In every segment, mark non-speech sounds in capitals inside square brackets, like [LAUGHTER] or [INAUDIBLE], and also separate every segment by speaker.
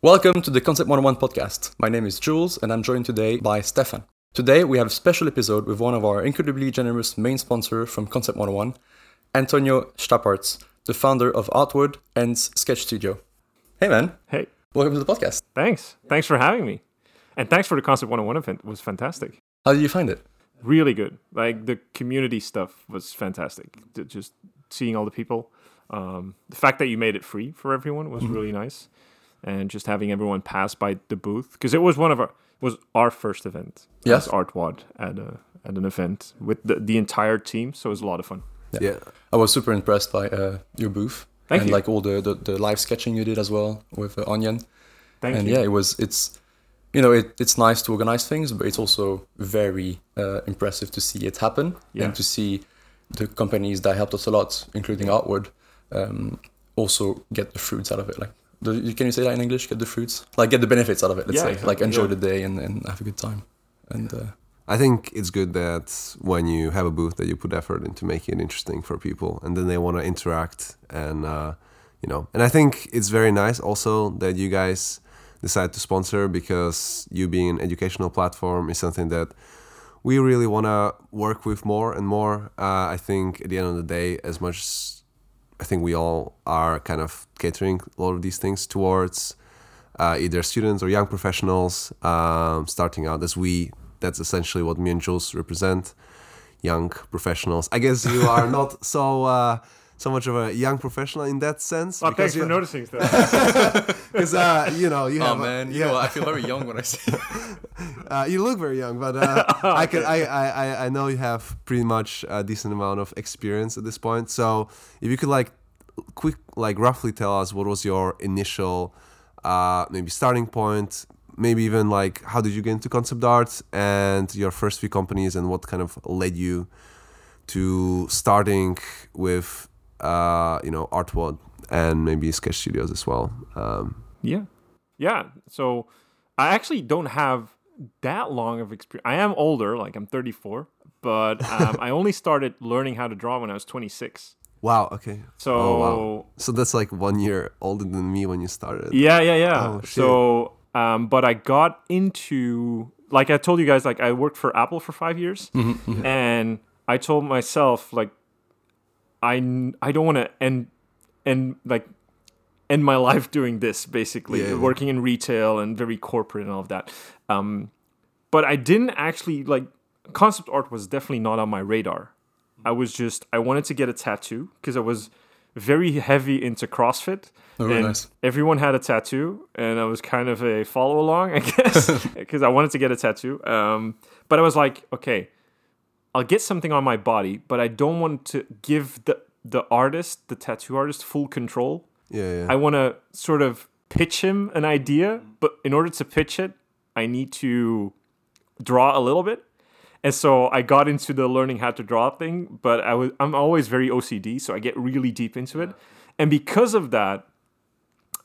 Speaker 1: Welcome to the Concept 101 podcast. My name is Jules and I'm joined today by Stefan. Today we have a special episode with one of our incredibly generous main sponsor from Concept 101, Antonio Stappaerts, the founder of Artwod and Sketch Studio. Hey man,
Speaker 2: Hey,
Speaker 1: welcome to the podcast.
Speaker 2: thanks. Thanks for having me. And thanks for the Concept 101 event. It was fantastic.
Speaker 1: How did you find it?
Speaker 2: Really good. Like the community stuff was fantastic. Just seeing all the people. Um, the fact that you made it free for everyone was [LAUGHS] really nice. And just having everyone pass by the booth because it was one of our was our first event
Speaker 1: Yes.
Speaker 2: as Artwod at a at an event with the, the entire team. So it was a lot of fun.
Speaker 3: Yeah.
Speaker 1: I was super impressed by uh, your booth
Speaker 2: Thank
Speaker 1: and
Speaker 2: you.
Speaker 1: like all the, the, the live sketching you did as well with uh, Onion.
Speaker 2: Thank you.
Speaker 1: and
Speaker 2: you.
Speaker 1: yeah, it was it's you know it, it's nice to organize things, but it's also very uh, impressive to see it happen
Speaker 2: Yeah.
Speaker 1: and to see the companies that helped us a lot, including Artwod, um, also get the fruits out of it. Like, the, can you say that in English? Get the fruits, like get the benefits out of it. Let's
Speaker 2: Yeah,
Speaker 1: say, like enjoy
Speaker 2: yeah.
Speaker 1: the day and, and have a good time. And uh,
Speaker 3: I think it's good that when you have a booth that you put effort into making it interesting for people and then they want to interact and uh, you know and I think it's very nice also that you guys decide to sponsor because you being an educational platform is something that we really want to work with more and more. Uh, I think at the end of the day, as much as I think we all are kind of catering a lot of these things towards uh, either students or young professionals um, starting out as we. That's essentially what me and Jules represent, young professionals. I guess you are [LAUGHS] not so uh, so much of a young professional in that sense.
Speaker 2: Oh, thanks
Speaker 3: you,
Speaker 2: for noticing that. [LAUGHS]
Speaker 3: Because uh, you know you
Speaker 1: oh
Speaker 3: have a-
Speaker 1: man, you
Speaker 3: yeah.
Speaker 1: know, I feel very young when I see. [LAUGHS]
Speaker 3: Uh, you look very young, but uh, [LAUGHS] I can I, I I- I know you have pretty much a decent amount of experience at this point. So if you could like quick like roughly tell us what was your initial uh, maybe starting point, maybe even like how did you get into concept art and your first few companies and what kind of led you to starting with uh, you know Artwod and maybe Sketch Studios as well. Um,
Speaker 2: Yeah. Yeah. So I actually don't have that long of experience. I am older, like I'm 34, but [LAUGHS] um, I only started learning how to draw when I was 26.
Speaker 3: wow. Okay.
Speaker 2: So
Speaker 3: Oh, wow. So that's like one year older than me when you started.
Speaker 2: yeah, yeah, yeah.
Speaker 3: Oh,
Speaker 2: so, um, but I got into, like I told you guys, like I worked for Apple for five years,
Speaker 3: Mm-hmm,
Speaker 2: and I told myself, like, I, I don't want to end, end like end my [LAUGHS] life doing this basically
Speaker 3: Yeah, yeah.
Speaker 2: working in retail and very corporate and all of that um, but i didn't actually like concept art was definitely not on my radar i was just i wanted to get a tattoo because i was very heavy into crossfit
Speaker 1: Oh,
Speaker 2: and
Speaker 1: nice.
Speaker 2: everyone had a tattoo and i was kind of a follow along [LAUGHS] i guess [LAUGHS] because i wanted to get a tattoo um, but i was like okay I'll get something on my body, but I don't want to give the the artist, the tattoo artist, full control.
Speaker 3: Yeah, yeah.
Speaker 2: I want to sort of pitch him an idea, but in order to pitch it, I need to draw a little bit. And so I got into the learning how to draw thing, but I was I'm always very OCD, so I get really deep into it. And because of that,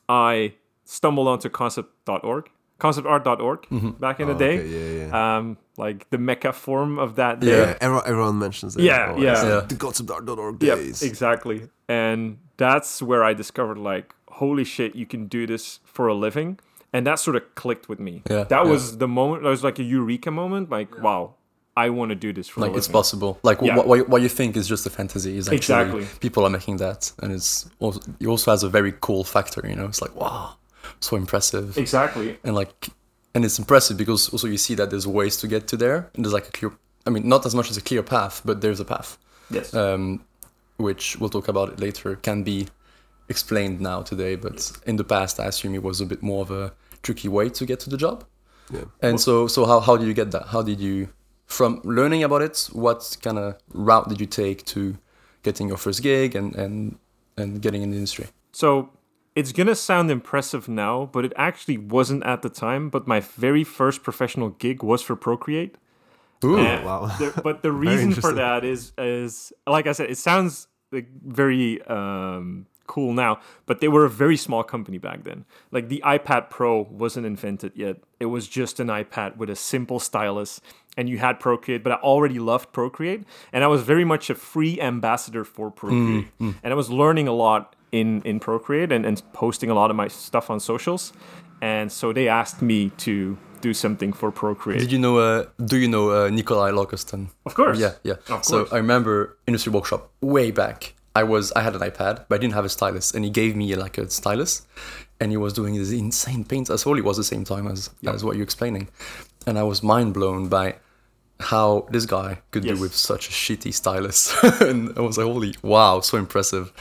Speaker 2: I stumbled onto concept.org, conceptart.org back in the
Speaker 3: Oh,
Speaker 2: day.
Speaker 3: okay, yeah, yeah.
Speaker 2: Um, like the mecca form of that
Speaker 1: Yeah.
Speaker 2: day.
Speaker 3: yeah, everyone, everyone mentions it.
Speaker 2: Yeah,
Speaker 3: always.
Speaker 2: yeah.
Speaker 1: Yeah.
Speaker 3: The conceptart.org
Speaker 2: Yep,
Speaker 3: days.
Speaker 2: exactly. And that's where I discovered like, holy shit, you can do this for a living. And that sort of clicked with me.
Speaker 1: Yeah,
Speaker 2: That
Speaker 1: yeah.
Speaker 2: was the moment. That was like a eureka moment. Like, wow, I want to do this for
Speaker 1: like
Speaker 2: living.
Speaker 1: it's possible. Like
Speaker 2: Yeah.
Speaker 1: what, what what you think is just a fantasy is actually
Speaker 2: Exactly.
Speaker 1: people are making that, and it's also, it also has a very cool factor. You know, it's like wow, so impressive,
Speaker 2: Exactly.
Speaker 1: and like, and it's impressive because also you see that there's ways to get to there, and there's like a clear. I mean, not as much as a clear path, but there's a path,
Speaker 2: Yes.
Speaker 1: um, which we'll talk about it later. Can be explained now today, but in the past, I assume it was a bit more of a tricky way to get to the job.
Speaker 3: Yeah.
Speaker 1: And so, so how, how did you get that? How did you, from learning about it, what kind of route did you take to getting your first gig and, and, and getting in the industry?
Speaker 2: So it's gonna sound impressive now, but it actually wasn't at the time. But my very first professional gig was for Procreate.
Speaker 1: Ooh,
Speaker 2: And
Speaker 3: wow.
Speaker 2: the- but [LAUGHS] the reason for that is is like I said, it sounds like very um, cool now, but they were a very small company back then. Like the iPad Pro wasn't invented yet. It was just an iPad with a simple stylus, and you had Procreate. But I already loved Procreate, and I was very much a free ambassador for Procreate, and I was learning a lot in in Procreate and, and posting a lot of my stuff on socials. and so they asked me to do something for Procreate.
Speaker 1: Did you know? Uh, do you know uh, Nikolai Lockertsen?
Speaker 2: of course.
Speaker 1: Yeah, yeah.
Speaker 2: Of
Speaker 1: So. I remember industry workshop way back. I was I had an iPad, but I didn't have a stylus, and he gave me like a stylus, and he was doing these insane paints. I saw it was the same time as as what you're explaining, and I was mind blown by how this guy could
Speaker 2: Yes.
Speaker 1: do with such a shitty stylus, [LAUGHS] and I was like, holy wow, so impressive.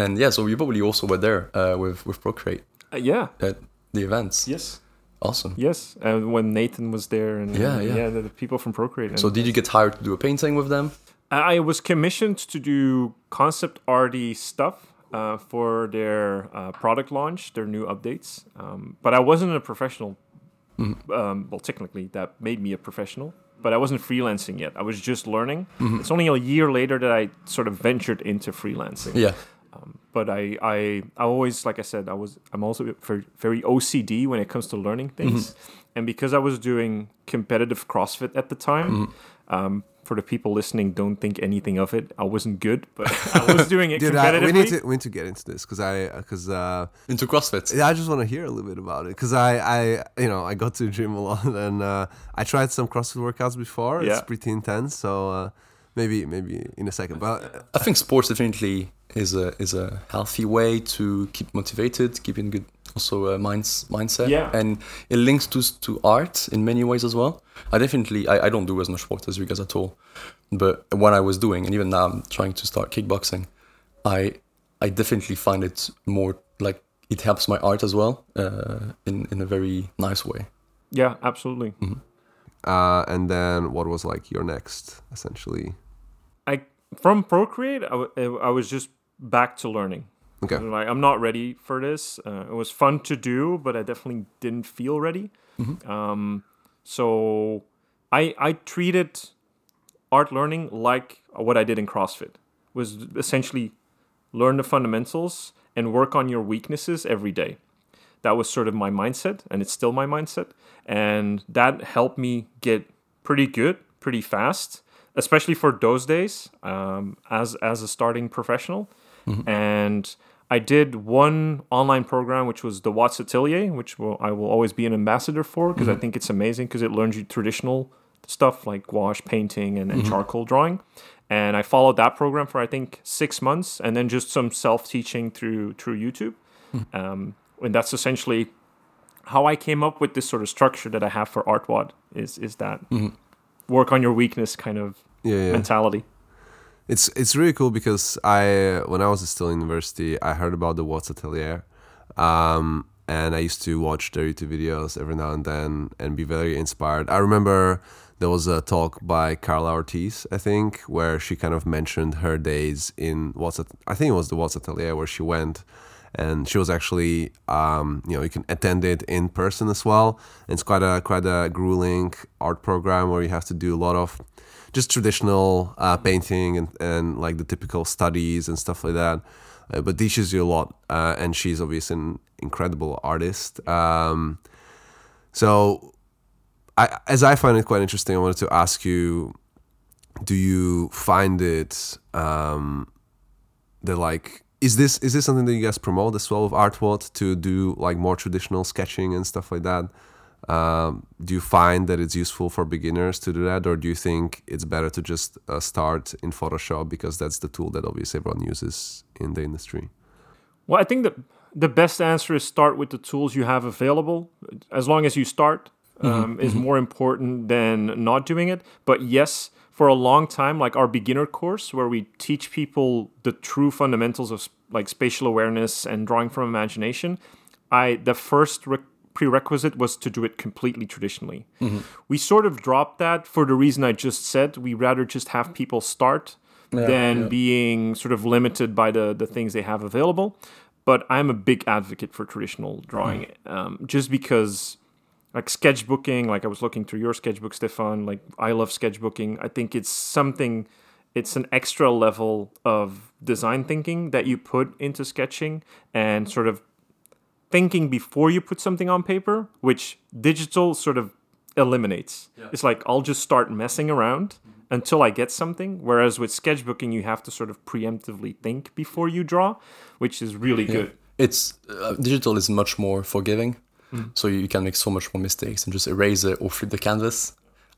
Speaker 1: And yeah, so you probably also were there uh, with with Procreate
Speaker 2: Uh, yeah.
Speaker 1: at the events.
Speaker 2: Yes.
Speaker 1: Awesome.
Speaker 2: Yes. And when Nathan was there, and
Speaker 1: Yeah,
Speaker 2: uh,
Speaker 1: yeah.
Speaker 2: the, the people from Procreate.
Speaker 1: So did you get hired to do a painting with them?
Speaker 2: I was commissioned to do concept arty stuff uh, for their uh, product launch, their new updates. Um, but I wasn't a professional. Um, well, technically, that made me a professional. But I wasn't freelancing yet. I was just learning. It's only a year later that I sort of ventured into freelancing.
Speaker 1: Yeah.
Speaker 2: But I, I, I always, like I said, I was, I'm also very, very OCD when it comes to learning things. And because I was doing competitive CrossFit at the time, um, for the people listening, don't think anything of it. I wasn't good, but [LAUGHS] I was doing it
Speaker 3: Dude, I, we need to we need to get into this because I because uh,
Speaker 1: Into CrossFit.
Speaker 3: Yeah, I just want to hear a little bit about it because I, I, you know, I got to the gym a lot [LAUGHS] and uh, I tried some CrossFit workouts before.
Speaker 2: Yeah.
Speaker 3: It's pretty intense, so uh, maybe, maybe in a second. But
Speaker 1: I think sports definitely is a is a healthy way to keep motivated, keep in good also a minds mindset.
Speaker 2: Yeah.
Speaker 1: and it links to to art in many ways as well. I definitely I, I don't do as much sport as you guys at all, but when I was doing and even now I'm trying to start kickboxing, I I definitely find it more like it helps my art as well uh, in in a very nice way.
Speaker 2: yeah, absolutely.
Speaker 3: uh, and then what was like your next essentially?
Speaker 2: I from Procreate, I, w- I was just back to learning.
Speaker 3: Okay.
Speaker 2: I'm Like I'm not ready for this. Uh, it was fun to do, but I definitely didn't feel ready. Hmm. Um, so I I treated art learning like what I did in CrossFit. Was essentially learn the fundamentals and work on your weaknesses every day. That was sort of my mindset, and it's still my mindset. And that helped me get pretty good, pretty fast, especially for those days um, as as a starting professional. Mm-hmm. And I did one online program, which was the Watts Atelier, which will, I will always be an ambassador for because I mm-hmm. think it's amazing because it learns you traditional stuff like gouache painting and, and mm-hmm. charcoal drawing. And I followed that program for I think six months, and then just some self teaching through through YouTube. Mm. Um, and that's essentially how I came up with this sort of structure that I have for Artwod. Is is that work on your weakness kind of
Speaker 3: Yeah, yeah.
Speaker 2: mentality?
Speaker 3: It's it's really cool because I when I was still in university, I heard about the Watts Atelier, um, and I used to watch their YouTube videos every now and then and be very inspired. I remember there was a talk by Karla Ortiz, I think, where she kind of mentioned her days in Watts. At- I think it was the Watts Atelier where she went. And she was actually, um, you know, you can attend it in person as well. And it's quite a quite a grueling art program where you have to do a lot of just traditional uh, painting and, and like the typical studies and stuff like that. Uh, but teaches you a lot, uh, and she's obviously an incredible artist. Um, so, I, as I find it quite interesting, I wanted to ask you: Do you find it um, that like is this is this something that you guys promote as well with Artwod to do like more traditional sketching and stuff like that? Um, do you find that it's useful for beginners to do that, or do you think it's better to just uh, start in Photoshop because that's the tool that obviously everyone uses in the industry?
Speaker 2: Well, I think that the best answer is start with the tools you have available. As long as you start, um, is more important than not doing it. But yes, for a long time, like our beginner course, where we teach people the true fundamentals of like spatial awareness and drawing from imagination, I the first re- prerequisite was to do it completely traditionally. Mm-hmm. We sort of dropped that for the reason I just said. We rather just have mm. people start than being sort of limited by the the things they have available. But I'm a big advocate for traditional drawing, mm. um, just because like sketchbooking like i was looking through your sketchbook stefan like i love sketchbooking i think it's something it's an extra level of design thinking that you put into sketching and sort of thinking before you put something on paper which digital sort of eliminates it's like i'll just start messing around until i get something whereas with sketchbooking you have to sort of preemptively think before you draw which is really good
Speaker 1: It's uh, digital is much more forgiving. So you can make so much more mistakes and just erase it or flip the canvas.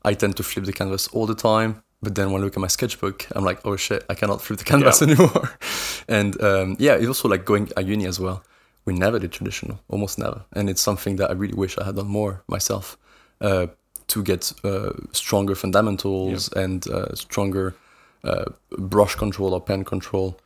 Speaker 1: I tend to flip the canvas all the time. But then when I look at my sketchbook, I'm like, oh shit, I cannot flip the canvas
Speaker 2: Yeah. [LAUGHS]
Speaker 1: anymore. and um, yeah, it's also like going at uni as well. We never did traditional, almost never. And it's something that I really wish I had done more myself uh, to get uh, stronger fundamentals and uh, stronger uh, brush control or pen control.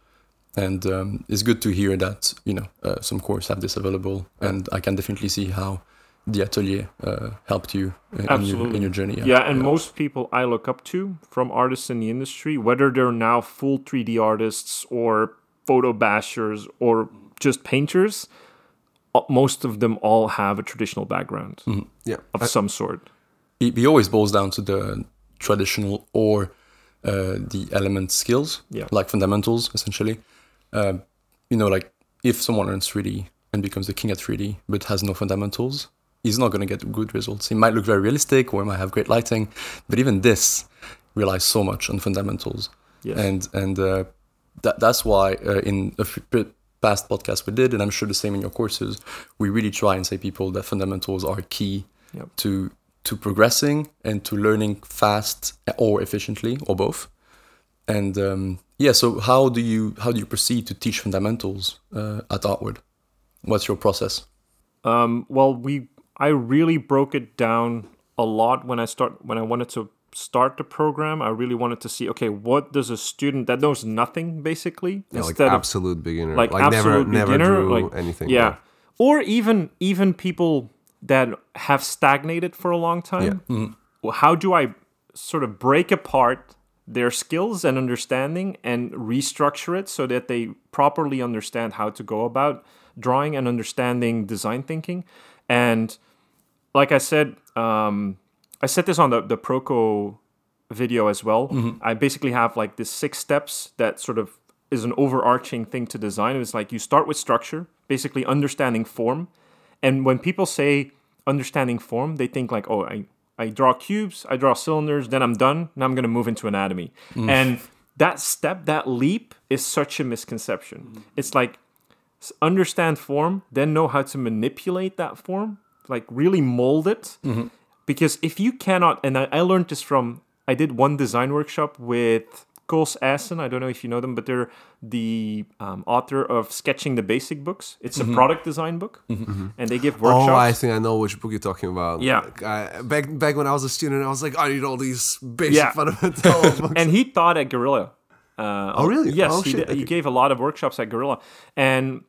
Speaker 1: And um, it's good to hear that you know uh, some courses have this available, and I can definitely see how the atelier uh, helped you in, your, in your journey.
Speaker 2: Yeah, and most people I look up to from artists in the industry, whether they're now full 3D artists or photo bashers or just painters, uh, most of them all have a traditional background
Speaker 3: Yeah.
Speaker 2: of some sort.
Speaker 1: it, it always boils down to the traditional or uh, the element skills,
Speaker 2: Yeah.
Speaker 1: like fundamentals, essentially. Uh, you know, like if someone learns 3D and becomes the king at 3D but has no fundamentals, he's not going to get good results. He might look very realistic or he might have great lighting, but even this relies so much on fundamentals.
Speaker 2: Yes.
Speaker 1: And and uh, that that's why uh, in a f- past podcast we did, and I'm sure the same in your courses, we really try and say people that fundamentals are key
Speaker 2: Yep.
Speaker 1: to to progressing and to learning fast or efficiently or both. And um, yeah, so how do you how do you proceed to teach fundamentals uh, at Artwod? What's your process?
Speaker 2: Um, well, we I really broke it down a lot when I start when I wanted to start the program. I really wanted to see okay, what does a student that knows nothing basically
Speaker 3: Yeah, like
Speaker 2: instead of
Speaker 3: absolute beginner.
Speaker 2: like,
Speaker 3: never
Speaker 2: absolute
Speaker 3: never
Speaker 2: beginner,
Speaker 3: drew
Speaker 2: like
Speaker 3: anything.
Speaker 2: Yeah, or even even people that have stagnated for a long time.
Speaker 3: Mm-hmm.
Speaker 2: How do I sort of break apart their skills and understanding and restructure it so that they properly understand how to go about drawing and understanding design thinking? And like I said, um, I said this on the the Proko video as well. Mm-hmm. I basically have like this six steps that sort of is an overarching thing to design. It's like you start with structure, basically understanding form, and when people say understanding form, they think like, oh, I I draw cubes, I draw cylinders, then I'm done. Now I'm gonna move into anatomy, mm. and that step, that leap, is such a misconception. Mm. It's like understand form, then know how to manipulate that form, like really mold it. Mm-hmm. Because if you cannot, and I, I learned this from, I did one design workshop with Koos Eissen. I don't know if you know them, but they're the um, author of Sketching the Basic books. It's a product design book, and they give workshops.
Speaker 3: Oh, I think I know which book you're talking about.
Speaker 2: Yeah.
Speaker 3: Like, I, back back when I was a student, I was like, I need all these basic
Speaker 2: Yeah.
Speaker 3: fundamental [LAUGHS] books.
Speaker 2: and he taught at Gorilla. Uh,
Speaker 3: Oh, really?
Speaker 2: Yes,
Speaker 3: Oh,
Speaker 2: he,
Speaker 3: shit,
Speaker 2: did- he gave a lot of workshops at Gorilla, and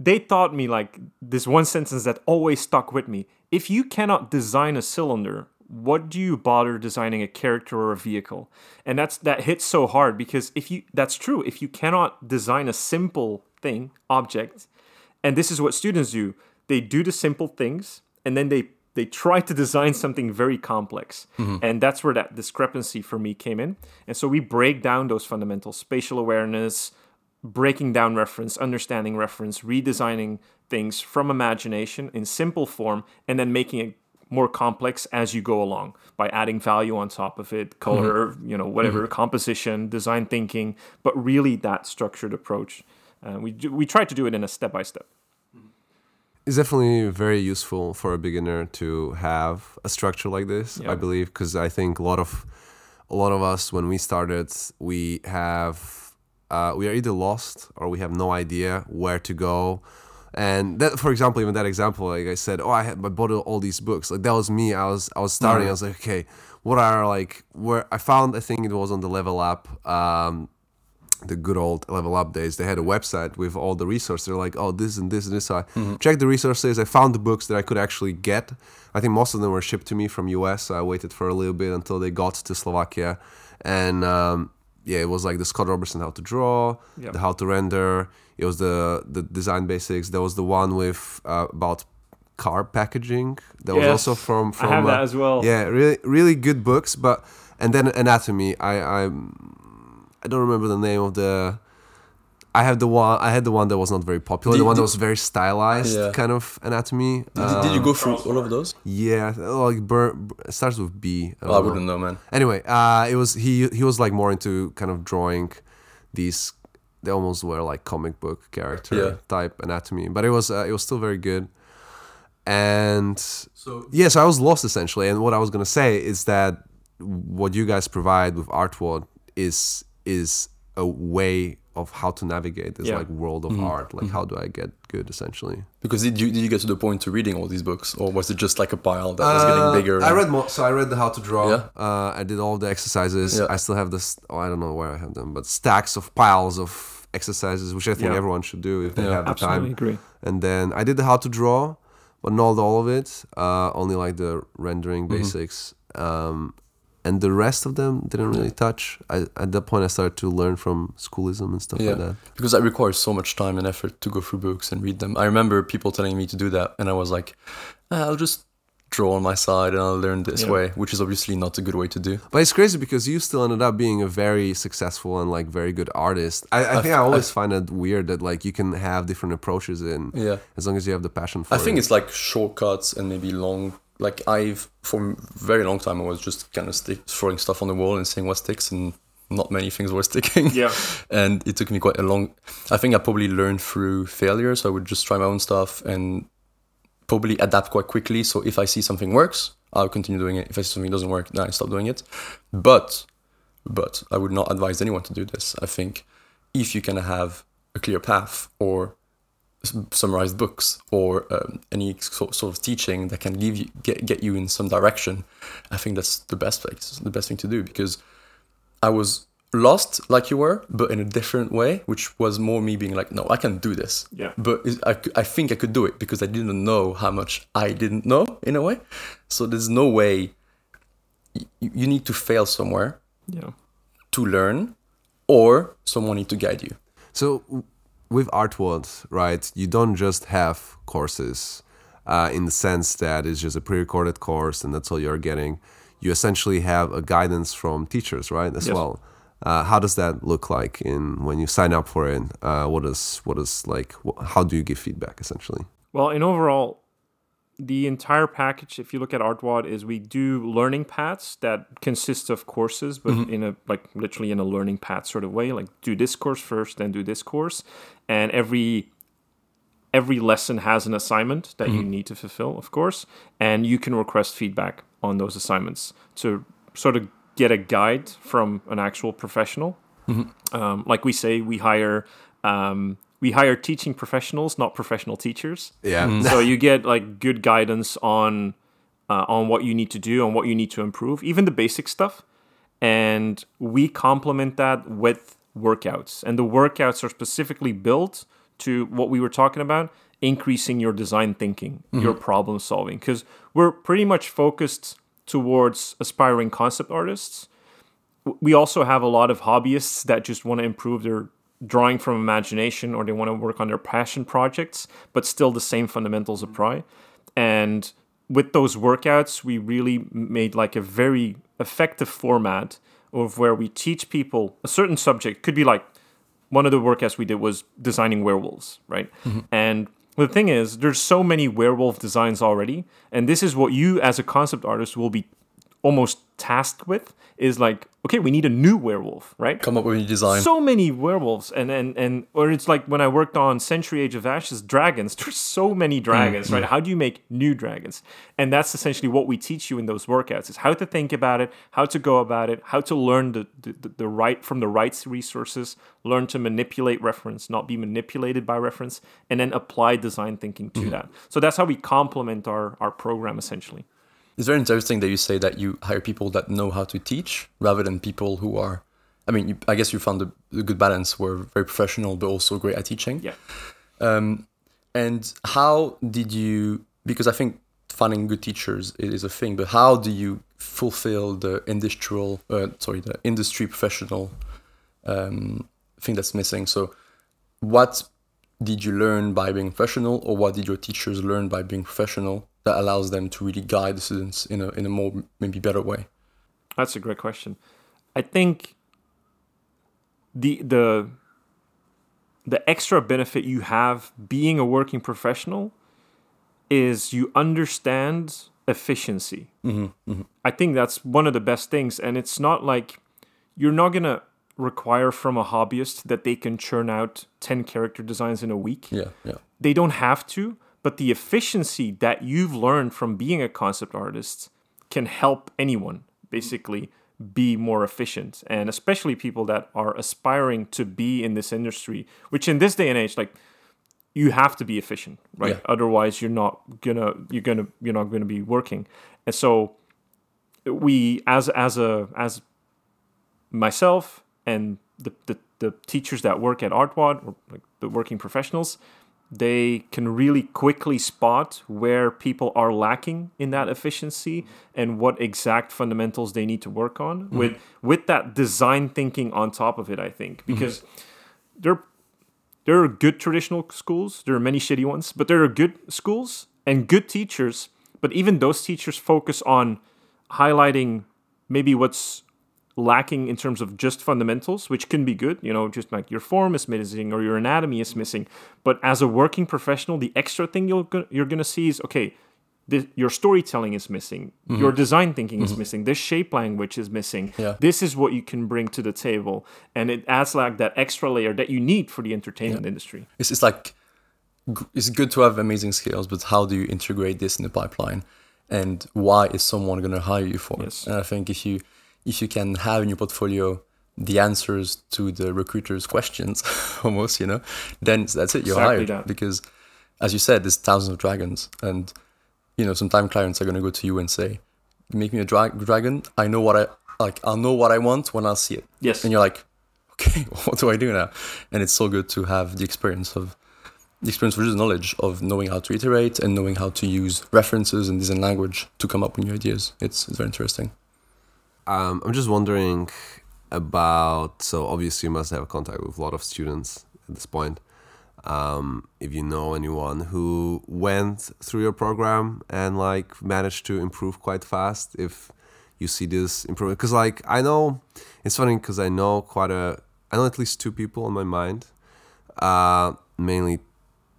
Speaker 2: they taught me like this one sentence that always stuck with me. If you cannot design a cylinder, what do you bother designing a character or a vehicle? And that's that hits so hard because if you that's true. If you cannot design a simple thing, object, and this is what students do, they do the simple things and then they they try to design something very complex. Mm-hmm. And that's where that discrepancy for me came in. And so we break down those fundamentals, spatial awareness, breaking down reference, understanding reference, redesigning things from imagination in simple form, and then making it more complex as you go along by adding value on top of it, color, you know, whatever, composition, design thinking, but really that structured approach. Uh, we do, we try to do it in a step by step.
Speaker 3: it's definitely very useful for a beginner to have a structure like this
Speaker 2: Yeah.
Speaker 3: i believe because i think a lot of a lot of us when we started we have uh, we are either lost or we have no idea where to go and that for example even that example like i said oh i had I bought all these books. Like that was me. I was i was starting. I was like okay what are like where i found i think it was on the level up um the good old level up days. They had a website with all the resources. They're like oh this and this and this. So i checked the resources. I found the books that i could actually get. I think most of them were shipped to me from us so i waited for a little bit until they got to slovakia. And um, yeah it was like the scott robertson how to draw
Speaker 2: Yep.
Speaker 3: the how to render it was the the design basics there was the one with uh, about car packaging that was also from from
Speaker 2: I
Speaker 3: from
Speaker 2: have that
Speaker 3: uh,
Speaker 2: as well.
Speaker 3: yeah really really good books but and then anatomy i i I don't remember the name of the. I have the one. I had the one that was not very popular.
Speaker 1: Did-
Speaker 3: the one that was very stylized,
Speaker 1: Yeah.
Speaker 3: kind of anatomy.
Speaker 1: Did, did you
Speaker 3: Um,
Speaker 1: go through all of those?
Speaker 3: Yeah, like Bur- starts with B. I
Speaker 1: Oh, I
Speaker 3: don't know.
Speaker 1: wouldn't know, man.
Speaker 3: Anyway, uh, it was he. He was like more into kind of drawing these. They almost were like comic book character
Speaker 1: Yeah.
Speaker 3: type anatomy, but it was uh, it was still very good. and
Speaker 1: So
Speaker 3: yeah, so I was lost essentially. And what I was gonna say is that what you guys provide with Artwod is is a way of how to navigate this
Speaker 2: Yeah.
Speaker 3: like world of art. Like how do I get good essentially?
Speaker 1: because did you did you get to the point to reading all these books, or was it just like a pile that was getting bigger?
Speaker 3: Uh, I read more, so I read the how to draw.
Speaker 1: Yeah.
Speaker 3: Uh, I did all the exercises.
Speaker 1: Yeah.
Speaker 3: I still have this. Oh, I don't know where I have them, but stacks of piles of exercises, which I think
Speaker 2: Yeah.
Speaker 3: everyone should do if they
Speaker 1: Yeah.
Speaker 3: have the
Speaker 2: Absolutely
Speaker 3: time.
Speaker 2: agree.
Speaker 3: And then I did the how to draw, but not all of it. Uh, only like the rendering
Speaker 1: Mm-hmm.
Speaker 3: basics. Um, and the rest of them didn't really touch. I, at that point, I started to learn from schoolism and stuff
Speaker 1: yeah,
Speaker 3: like that.
Speaker 1: because that requires so much time and effort to go through books and read them. I remember people telling me to do that, and I was like, "Ah, I'll just draw on my side and I'll learn this
Speaker 2: Yeah.
Speaker 1: way, which is obviously not a good way to do.
Speaker 3: But it's crazy because you still ended up being a very successful and like very good artist. I, I think I always find it weird that like you can have different approaches in
Speaker 1: Yeah.
Speaker 3: as long as you have the passion for
Speaker 1: I
Speaker 3: it.
Speaker 1: think it's like shortcuts and maybe long. Like I've for a very long time I was just kind of stick, throwing stuff on the wall and seeing what sticks, and not many things were [LAUGHS] sticking.
Speaker 2: Yeah.
Speaker 1: and it took me quite a long. I think I probably learned through failure, so I would just try my own stuff and probably adapt quite quickly. So if I see something works, I'll continue doing it. If I see something doesn't work, then I stop doing it. But but I would not advise anyone to do this. I think if you can have a clear path or summarized books or um, any sort, sort of teaching that can give you get, get you in some direction i think that's the best place the best thing to do because i was lost like you were but in a different way which was more me being like no i can do this
Speaker 2: Yeah.
Speaker 1: but I, I, c- I think i could do it because i didn't know how much i didn't know in a way so there's no way y- you, you need to fail somewhere
Speaker 2: Yeah.
Speaker 1: to learn or someone need to guide you
Speaker 3: So with Artwod, right, you don't just have courses uh, in the sense that it's just a pre-recorded course and that's all you're getting. You essentially have a guidance from teachers, right, as
Speaker 2: Yes.
Speaker 3: well. Uh, how does that look like in when you sign up for it? Uh, what is what is like? How do you give feedback essentially?
Speaker 2: Well, in overall, the entire package, if you look at Artwod, is we do learning paths that consist of courses, but in a like literally in a learning path sort of way. Like do this course first, then do this course, and every every lesson has an assignment that you need to fulfill, of course, and you can request feedback on those assignments to sort of get a guide from an actual professional. Um, like we say, we hire um, we hire teaching professionals, not professional teachers.
Speaker 3: Yeah,
Speaker 2: so you get like good guidance on uh, on what you need to do, on what you need to improve, even the basic stuff. And we complement that with workouts, and the workouts are specifically built to what we were talking about, increasing your design thinking, your problem solving, because we're pretty much focused towards aspiring concept artists. We also have a lot of hobbyists that just want to improve their drawing from imagination or they want to work on their passion projects but still the same fundamentals mm-hmm. apply. And with those workouts we really made like a very effective format of where we teach people a certain subject could be like one of the workouts we did was designing werewolves right? Mm-hmm. And the thing is there's so many werewolf designs already and this is what you as a concept artist will be almost tasked with is like okay we need a new werewolf right?
Speaker 1: Come up with a new design.
Speaker 2: So many werewolves and and and or it's like when i worked on century age of ashes dragons [LAUGHS] there's so many mm, dragons mm. right? How do you make new dragons? And that's essentially what we teach you in those workouts is how to think about it how to go about it how to learn the the, the, right from the right resources learn to manipulate reference not be manipulated by reference and then apply design thinking to mm-hmm. that. So that's how we complement our our program essentially
Speaker 1: It's very interesting that you say that you hire people that know how to teach rather than people who are. I mean, you, I guess you found a, a good balance. Were very professional, but also great at teaching.
Speaker 2: yeah
Speaker 1: Um, and how did you? Because I think finding good teachers is a thing, but how do you fulfill the industrial, uh, sorry, the industry professional um, thing that's missing? So, what did you learn by being professional, or what did your teachers learn by being professional that allows them to really guide the students in a in a more maybe better way?
Speaker 2: That's a great question. I think the the the extra benefit you have being a working professional is you understand efficiency. Mm-hmm, mm-hmm. I think that's one of the best things, and it's not like you're not gonna require from a hobbyist that they can churn out ten character designs in a week
Speaker 1: Yeah, yeah.
Speaker 2: they don't have to, but the efficiency that you've learned from being a concept artist can help anyone basically be more efficient. And especially people that are aspiring to be in this industry which in this day and age like you have to be efficient right?
Speaker 1: Yeah.
Speaker 2: otherwise you're not gonna you're gonna you're not gonna be working. And so we as as a as myself and the, the, the teachers that work at Artwod or like the working professionals, they can really quickly spot where people are lacking in that efficiency and what exact fundamentals they need to work on mm-hmm. with with that design thinking on top of it. I think mm-hmm. because there there are good traditional schools, there are many shitty ones, but there are good schools and good teachers. But even those teachers focus on highlighting maybe what's lacking in terms of just fundamentals, which can be good, you know, just like your form is missing or your anatomy is missing. But as a working professional, the extra thing you're go- you're gonna see is okay, this, your storytelling is missing, mm-hmm. your design thinking is mm-hmm. missing, this shape language is missing.
Speaker 1: Yeah.
Speaker 2: This is what you can bring to the table, and it adds like that extra layer that you need for the entertainment industry.
Speaker 1: it's, it's like it's good to have amazing skills but how do you integrate this in the pipeline and why is someone going to hire you for
Speaker 2: Yes.
Speaker 1: it and i think if you if you can have in your portfolio the answers to the recruiters questions [LAUGHS] almost you know then that's it you're
Speaker 2: Exactly
Speaker 1: hired.
Speaker 2: that.
Speaker 1: because as you said there's thousands of dragons and you know sometimes clients are going to go to you and say make me a dra- dragon. I know what i like i'll know what i want when i'll see it.
Speaker 2: Yes.
Speaker 1: and you're like okay [LAUGHS] what do i do now? And it's so good to have the experience of the experience is knowledge of knowing how to iterate and knowing how to use references and design language to come up with new ideas. It's, it's very interesting
Speaker 3: Um, I'm just wondering about. So obviously, you must have contact with a lot of students at this point. Um, if you know anyone who went through your program and like managed to improve quite fast, if you see this improvement, because like I know it's funny because I know quite a. I know at least two people on my mind. Uh, mainly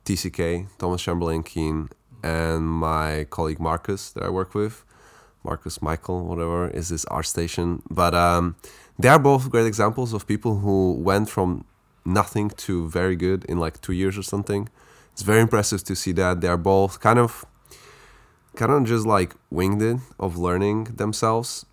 Speaker 3: TCK, Thomas Chamberlain Keen, and my colleague Marcus that I work with. Marcus Michael, whatever, is this art station. But um, they are both great examples of people who went from nothing to very good in like two years or something. It's very impressive to see that they are both kind of, kind of just like winged it of learning themselves.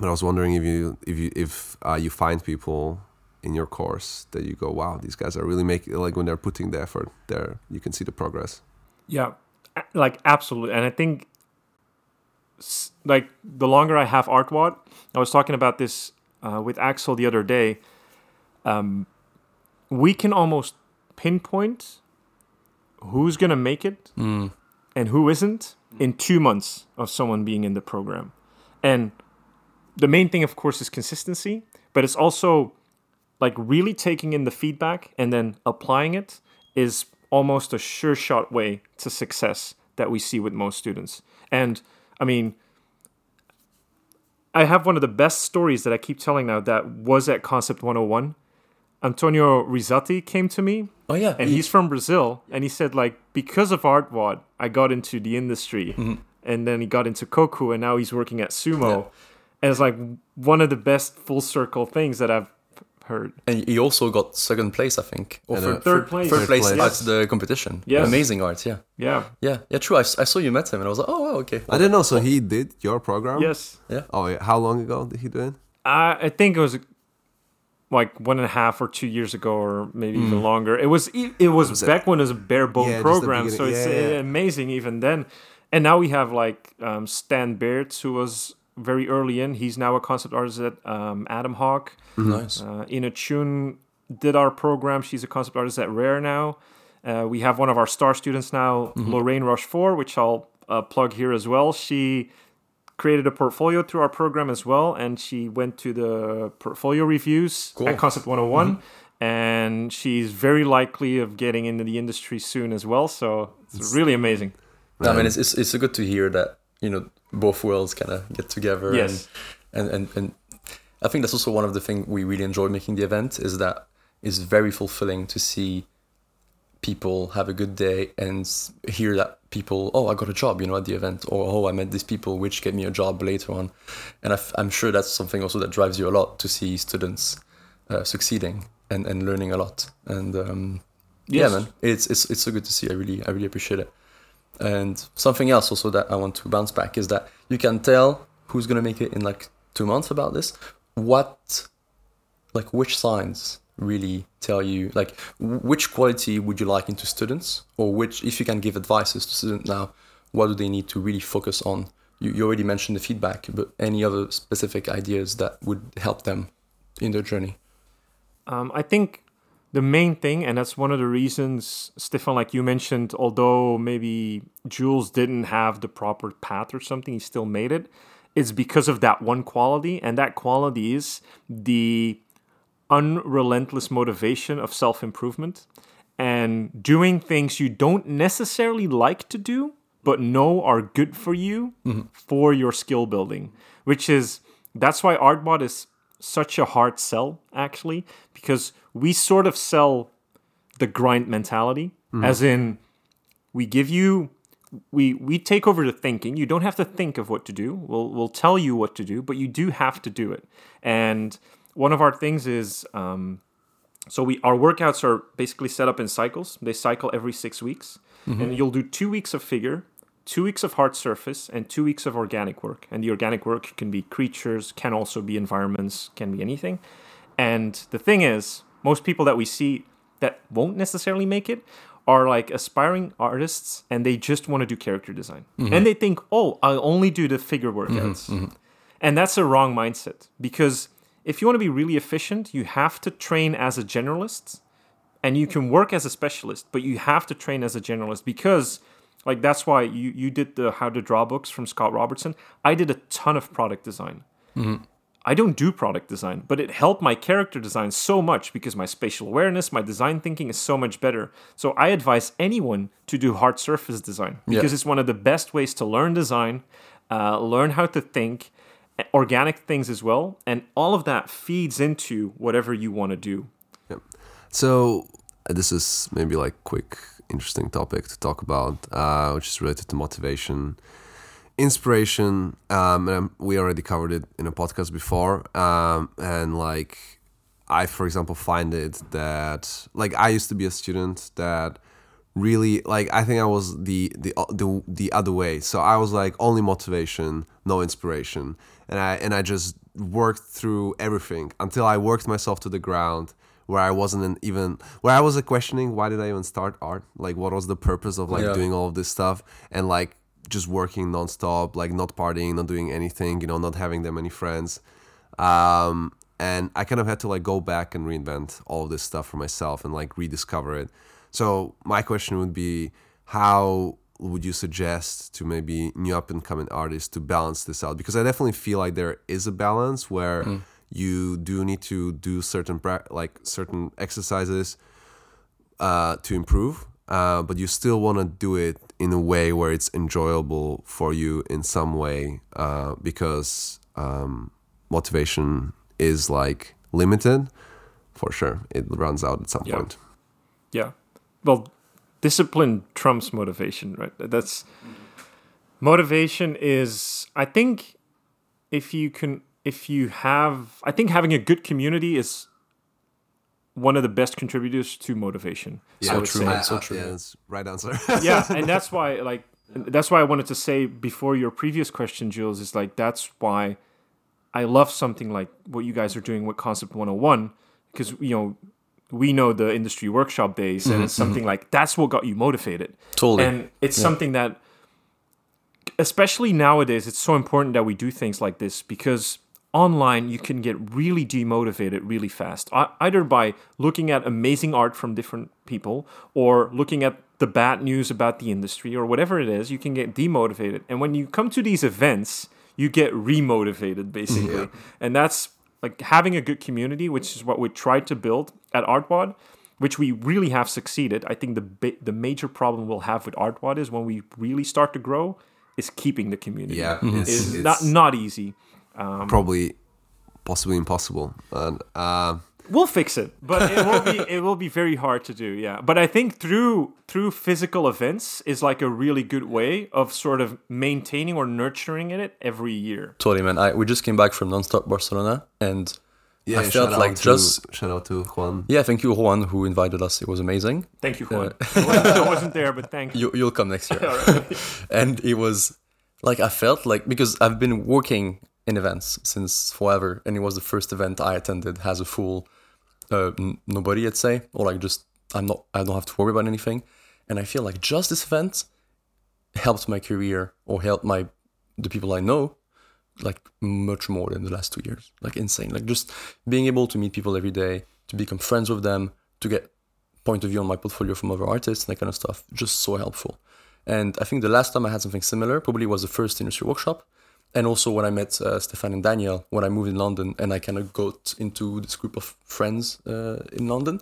Speaker 3: But I was wondering if you if you if uh, you find people in your course that you go, wow, these guys are really making like when they're putting the effort there, you can see the progress.
Speaker 2: Yeah, like absolutely. And I think, like the longer I have Artwod, I was talking about this uh, with Axel the other day. Um, we can almost pinpoint who's gonna make it and who isn't in two months of someone being in the program. And the main thing, of course, is consistency, but it's also like really taking in the feedback and then applying it is almost a sure shot way to success that we see with most students. And I mean, I have one of the best stories that I keep telling now that was at Concept 101. Antonio Rizzati came to me.
Speaker 1: Oh yeah.
Speaker 2: And he's from Brazil, and he said like because of Artwod, I got into the industry, mm-hmm. and then he got into Kokku, and now he's working at Sumo,
Speaker 1: Yeah.
Speaker 2: and it's like one of the best full circle things that I've heard.
Speaker 1: and he also got second place i think or
Speaker 3: And,
Speaker 1: third,
Speaker 3: uh,
Speaker 2: Third place.
Speaker 1: third
Speaker 3: Third
Speaker 1: place
Speaker 3: place.
Speaker 1: at the competition
Speaker 2: Yes.
Speaker 1: amazing art yeah
Speaker 2: Yeah.
Speaker 1: yeah yeah true I saw you met him and i was like oh wow, okay
Speaker 3: I didn't know. So he did your program?
Speaker 2: Yes. Yeah.
Speaker 3: Oh, yeah. How long ago did he do it?
Speaker 2: I I think it was like one and a half or two years ago, or maybe even longer. It was e- it was,
Speaker 3: Was it-
Speaker 2: back when it was a bare bone
Speaker 3: Yeah,
Speaker 2: program, so
Speaker 3: beginning.
Speaker 2: it's
Speaker 3: Yeah,
Speaker 2: uh, amazing even then. And now we have like um, Stan Baertz, who was very early in. He's now a concept artist at um, Atomhawk.
Speaker 1: nice
Speaker 2: Uh, Ina Chun did our program. She's a concept artist at Rare now. Uh, we have one of our star students now, Lorraine Rochefort, which I'll uh, plug here as well. She created a portfolio through our program as well, and she went to the portfolio reviews
Speaker 1: Cool.
Speaker 2: at Concept 101. And she's very likely of getting into the industry soon as well. So it's really amazing.
Speaker 1: I mean, it's, it's it's good to hear that you know both worlds kind of get together.
Speaker 2: Yes.
Speaker 1: And, and and and I think that's also one of the things we really enjoy making the event is that it's very fulfilling to see people have a good day and hear that people oh I got a job you know at the event or oh I met these people which get me a job later on, and I f- I'm sure that's something also that drives you a lot to see students uh, succeeding and, and learning a lot and um,
Speaker 2: Yes.
Speaker 1: yeah man it's it's it's so good to see I really I really appreciate it. And something else also that I want to bounce back is that you can tell who's gonna make it in like two months about this. What, like, which signs really tell you like which quality would you like into students, or which if you can give advices to students now, what do they need to really focus on? You, you already mentioned the feedback, but any other specific ideas that would help them in their journey?
Speaker 2: Um, I think the main thing, and that's one of the reasons, Stefan, like you mentioned, although maybe Jules didn't have the proper path or something, he still made it. It's because of that one quality, and that quality is the unrelentless motivation of self improvement and doing things you don't necessarily like to do, but know are good for you mm-hmm. for your skill building, which is that's why Artwod is such a hard sell, actually, because we sort of sell the grind mentality, as in we give you we we take over the thinking. You don't have to think of what to do. We'll we'll tell you what to do, but you do have to do it. And one of our things is um, so we our workouts are basically set up in cycles. They cycle every six weeks, and you'll do two weeks of figure, two weeks of hard surface, and two weeks of organic work. And the organic work can be creatures, can also be environments, can be anything. And the thing is, most people that we see that won't necessarily make it are like aspiring artists and they just want to do character design. Mm-hmm. And they think, oh, I'll only do the figure workouts. Mm-hmm. Mm-hmm. And that's a wrong mindset because if you want to be really efficient, you have to train as a generalist and you can work as a specialist, but you have to train as a generalist because like that's why you, you did the how to draw books from Scott Robertson. I did a ton of product design. I don't do product design, but it helped my character design so much because my spatial awareness, my design thinking is so much better. So I advise anyone to do hard surface design because it's one of the best ways to learn design, uh, learn how to think, organic things as well, and all of that feeds into whatever you want to do.
Speaker 3: Yep. So this is maybe like quick, interesting topic to talk about, uh, which is related to motivation, inspiration. Um, and we already covered it in a podcast before, um, and like I, for example, find it that like I used to be a student that really like I think I was the the the the other way. So I was like only motivation, no inspiration, and I and I just worked through everything until I worked myself to the ground where I wasn't even where I was questioning why did I even start art? Like what was the purpose of like
Speaker 1: Yeah.
Speaker 3: doing all of this stuff and like just working nonstop, like not partying, not doing anything, you know, not having that many friends. Um, and I kind of had to like go back and reinvent all of this stuff for myself and like rediscover it. So my question would be, how would you suggest to maybe new up and coming artists to balance this out? Because I definitely feel like there is a balance where you do need to do certain pra- like certain exercises uh, to improve, uh, but you still want to do it in a way where it's enjoyable for you in some way uh, because um, motivation is like limited for sure. It runs out at some
Speaker 2: Yeah.
Speaker 3: point.
Speaker 2: Yeah. Well, discipline trumps motivation, right? That's motivation is I think if you can if you have I think having a good community is one of the best contributors to motivation. Yeah,
Speaker 1: So true,
Speaker 2: say.
Speaker 1: man. so uh, true.
Speaker 3: Yeah, that's right answer. [LAUGHS]
Speaker 2: yeah, and [LAUGHS] that's why like that's why I wanted to say before your previous question, Jules, is like that's why I love something like what you guys are doing with Concept 101 because you know we know the industry workshop days and it's mm-hmm. something like that's what got you motivated.
Speaker 1: Totally.
Speaker 2: And it's something that especially nowadays it's so important that we do things like this because online you can get really demotivated really fast. Either by looking at amazing art from different people or looking at the bad news about the industry or whatever it is you can get demotivated. And when you come to these events you get remotivated basically. And that's like having a good community which is what we tried to build at artwod which we really have succeeded. I think the the major problem we'll have with artwod is when we really start to grow is keeping the community.
Speaker 3: Yeah, it's- it's-
Speaker 2: not not easy
Speaker 3: Probably, possibly impossible. And uh,
Speaker 2: We'll fix it, but it will be it will be very hard to do. Yeah, but I think through through physical events is like a really good way of sort of maintaining or nurturing it every year.
Speaker 1: Totally, man. I, we just came back from Nonstop Barcelona, and
Speaker 3: Yeah,
Speaker 1: I
Speaker 3: shout
Speaker 1: felt
Speaker 3: out
Speaker 1: like
Speaker 3: to-
Speaker 1: just
Speaker 3: shout out to Juan.
Speaker 1: yeah. Thank you, Juan, who invited us. It was amazing.
Speaker 2: Thank you, Juan. I, wasn't, I wasn't there, but thank you. [LAUGHS]
Speaker 1: You, you'll come next year. [LAUGHS]
Speaker 2: All right.
Speaker 1: and it was like I felt like because I've been working in events since forever, and it was the first event I attended as a full uh, n- nobody, I'd say, or like just I'm not I don't have to worry about anything, and I feel like just this event helped my career or helped my the people I know like much more than the last two years, like insane, like just being able to meet people every day, to become friends with them, to get point of view on my portfolio from other artists, and that kind of stuff, just so helpful. And I think the last time I had something similar probably was the first industry workshop. And also when I met uh, Stefan and Daniel when I moved in London and I kind of got into this group of friends uh, in London.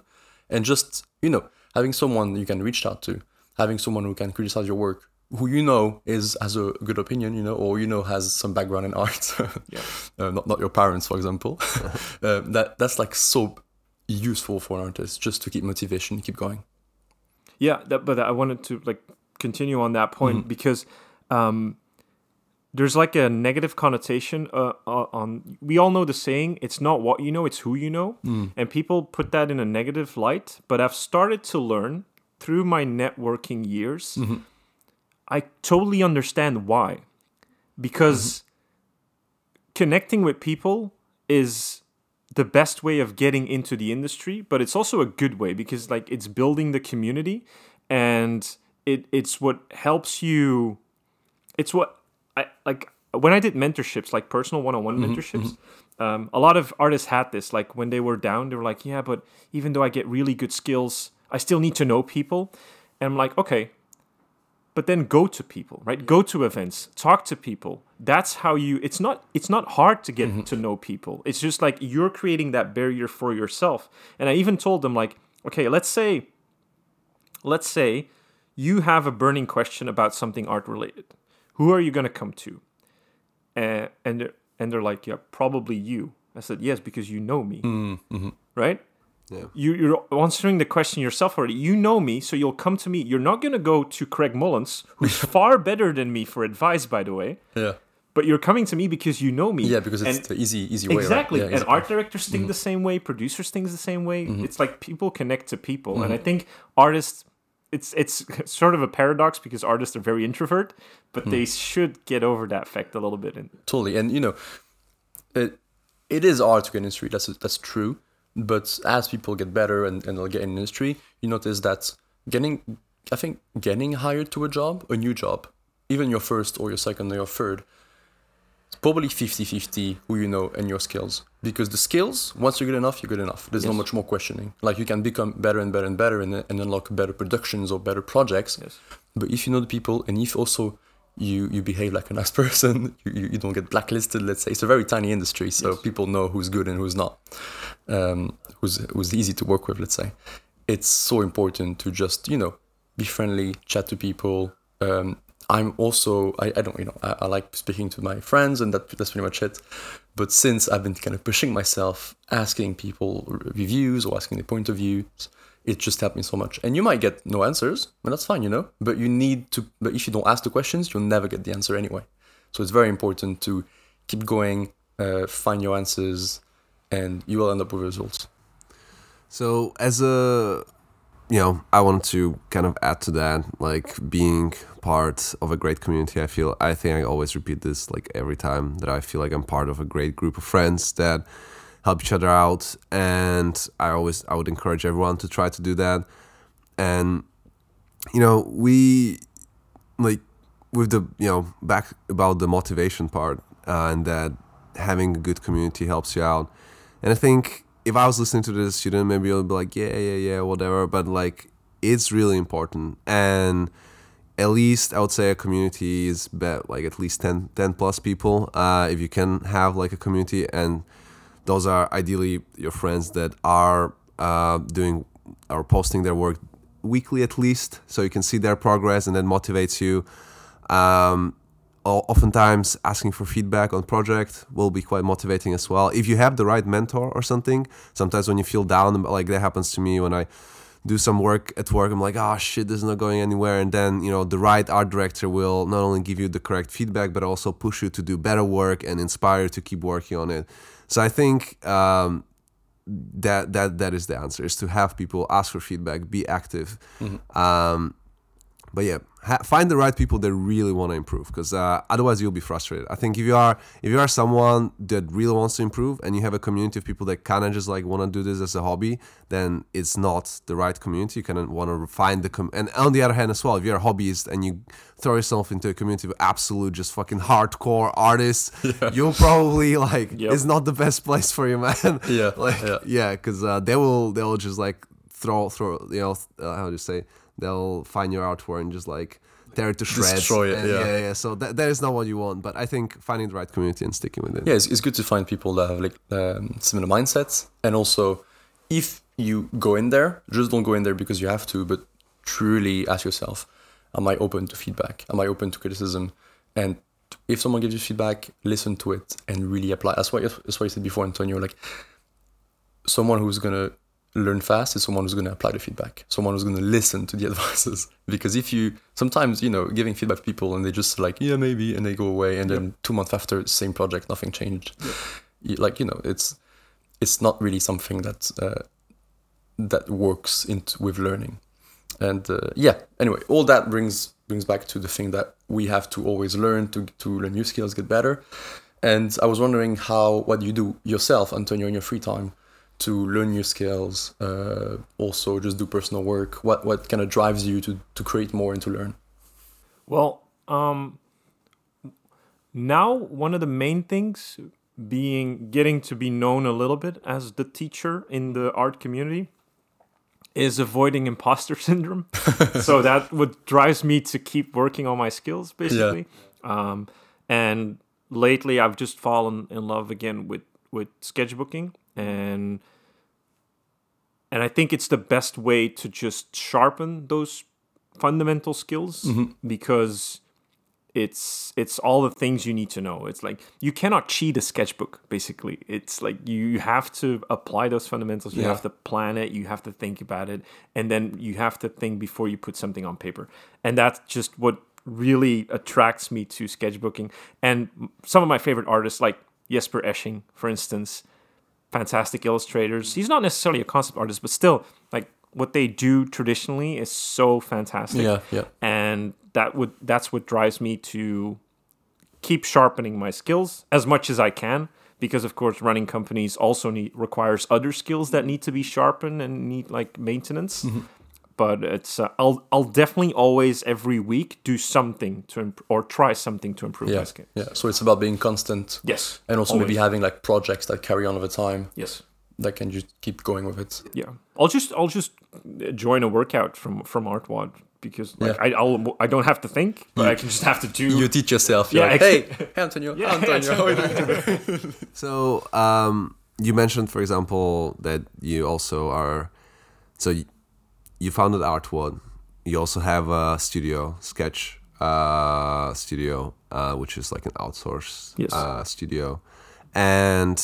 Speaker 1: And just, you know, having someone you can reach out to, having someone who can criticize your work, who you know is has a good opinion, you know, or you know has some background in art, [LAUGHS]
Speaker 2: Yeah.
Speaker 1: uh, not not your parents, for example. [LAUGHS] uh, that that's like so useful for an artist just to keep motivation, keep going.
Speaker 2: Yeah, that, but I wanted to like continue on that point because um, there's like a negative connotation uh, uh, on. We all know the saying: "It's not what you know, it's who you know," and people put that in a negative light. But I've started to learn through my networking years. I totally understand why, because connecting with people is the best way of getting into the industry, but it's also a good way because like it's building the community and it it's what helps you it's what I like when I did mentorships, like personal one-on-one mm-hmm, mentorships, mm-hmm. um, a lot of artists had this. Like when they were down, they were like, "Yeah, but even though I get really good skills, I still need to know people." And I'm like, "Okay, but then go to people right? Go to events talk to people. That's how you it's not it's not hard to get mm-hmm. to know people. It's just like you're creating that barrier for yourself. And i even told them like okay let's say let's say you have a burning question about something art related who are you going to come to uh, and they're, and they're like yeah probably you i said yes because you know me right
Speaker 3: Yeah.
Speaker 2: you, you're answering the question yourself already. You know me, so you'll come to me. You're not going to go to Craig Mullins, who's [LAUGHS] far better than me for advice, by the way.
Speaker 1: Yeah.
Speaker 2: But you're coming to me because you know me.
Speaker 1: Yeah, because it's
Speaker 2: And-
Speaker 1: the easy easy way. right?
Speaker 2: exactly.
Speaker 1: Yeah,
Speaker 2: and
Speaker 1: exactly.
Speaker 2: art directors think the same way. Producers think the same way.
Speaker 1: Mm-hmm.
Speaker 2: It's like people connect to people, and I think artists. It's it's [LAUGHS] sort of a paradox because artists are very introvert, but
Speaker 1: Mm.
Speaker 2: they should get over that fact a little bit. And
Speaker 1: totally and you know it it is hard to get in industry that's that's true but as people get better and, and they'll get in industry you notice that getting i think getting hired to a job a new job even your first or your second or your third it's probably 50-50 who you know and your skills because the skills once you're good enough you're good enough there's not much more questioning like you can become better and better and better and, and unlock better productions or better projects
Speaker 2: yes,
Speaker 1: but if you know the people and if also you you behave like a nice [LAUGHS] person, you, you you don't get blacklisted. Let's say it's a very tiny industry, so
Speaker 2: Yes.
Speaker 1: people know who's good and who's not, um, who's who's easy to work with. Let's say it's so important to just you know be friendly, chat to people. Um, I'm also I, I don't you know I, I like speaking to my friends and that that's pretty much it. But since I've been kind of pushing myself, asking people reviews or asking their point of views, it just helped me so much. And you might get no answers, and that's fine, you know. But you need to. But if you don't ask the questions, you'll never get the answer anyway. So it's very important to keep going, uh, find your answers, and you will end up with results.
Speaker 3: So as a you know, I want to kind of add to that, like being part of a great community. I feel I think I always repeat this like every time that I feel like I'm part of a great group of friends that help each other out, and I always I would encourage everyone to try to do that. And you know, we like with the you know back about the motivation part uh, and that having a good community helps you out. And I think if I was listening to this student, maybe I'll be like, yeah, yeah, yeah, whatever. But like, it's really important. And at least I would say a community is bet like at least 10, 10 plus people. Uh, if you can have like a community, and those are ideally your friends that are uh, doing or posting their work weekly at least, so you can see their progress and that motivates you. Um, oftentimes asking for feedback on project will be quite motivating as well. If you have the right mentor or something sometimes when you feel down like that happens to me when i do some work at work i'm like oh shit this is not going anywhere. And then you know the right art director will not only give you the correct feedback but also push you to do better work and inspire you to keep working on it. So i think um, that that that is the answer is to have people ask for feedback be active. Um, but yeah ha- find the right people that really want to improve because uh, otherwise you'll be frustrated i think if you are if you are someone that really wants to improve and you have a community of people that kind of just like want to do this as a hobby then it's not the right community you kind of want to find the com- and on the other hand as well if you're a hobbyist and you throw yourself into a community of absolute just fucking hardcore artists [LAUGHS] you'll probably like
Speaker 2: Yep.
Speaker 3: it's not the best place for you [LAUGHS] man
Speaker 1: Yeah,
Speaker 3: like
Speaker 1: yeah.
Speaker 3: yeah because uh, they will they will just like throw throw you know uh, how do you say they'll find your artwork and just like tear it to shreds
Speaker 1: Destroy it,
Speaker 3: and-
Speaker 1: yeah.
Speaker 3: yeah yeah so that, that is not what you want but i think finding the right community and sticking with it
Speaker 1: yeah, it's, it's good to find people that have like um, similar mindsets, and also if you go in there, just don't go in there because you have to, but truly ask yourself, am I open to feedback? Am I open to criticism? And if someone gives you feedback, listen to it and really apply. That's why that's why you said before, Antonio. Like someone who's gonna learn fast is someone who's gonna apply the feedback. Someone who's gonna listen to the [LAUGHS] advices. Because if you sometimes you know giving feedback to people and they just like yeah maybe and they go away and then two months after same project nothing changed. You- like you know it's it's not really something that uh, that works into with learning. And uh, yeah, anyway, all that brings brings back to the thing that we have to always learn to to learn new skills, get better. And I was wondering how what you do yourself, Antonio, in your free time to learn new skills, uh, also just do personal work. What what kind of drives you to to create more and to learn?
Speaker 2: Well, um, now one of the main things being getting to be known a little bit as the teacher in the art community is avoiding imposter [LAUGHS] syndrome. so [LAUGHS] that what drives me to keep working on my skills, basically. Um, and lately, I've just fallen in love again with with sketchbooking and and I think it's the best way to just sharpen those fundamental skills mm-hmm. because it's it's all the things you need to know. It's like you cannot cheat a sketchbook. Basically, it's like you have to apply those fundamentals. You
Speaker 1: Yeah.
Speaker 2: have to plan it. You have to think about it, and then you have to think before you put something on paper. And that's just what really attracts me to sketchbooking. And some of my favorite artists, like Jesper Ejsing, for instance, fantastic illustrators. He's not necessarily a concept artist, but still, like what they do traditionally is so fantastic
Speaker 1: Yeah, yeah.
Speaker 2: and that would that's what drives me to keep sharpening my skills as much as I can because of course running companies also need requires other skills that need to be sharpened and need like maintenance mm-hmm. But it's uh, I'll I'll definitely always every week do something to imp- or try something to improve my
Speaker 1: Yeah,
Speaker 2: skills
Speaker 1: yeah. So it's about being constant.
Speaker 2: yes
Speaker 1: And also maybe having like projects that carry on over time
Speaker 2: yes
Speaker 1: that can just keep going with it.
Speaker 2: yeah I'll just I'll just join a workout from from Artwod because like
Speaker 1: Yeah.
Speaker 2: I I'll, I don't have to think but I can just have to do
Speaker 1: You teach yourself.
Speaker 2: Yeah,
Speaker 1: like, hey, hey, Antonio,
Speaker 2: Yeah,
Speaker 1: Antonio, how are you doing today?
Speaker 3: So um, you mentioned, for example, that you also are. So you, founded Artwod. You also have a studio, Sketch uh, Studio, uh, which is like an outsourced
Speaker 2: Yes.
Speaker 3: uh, studio, and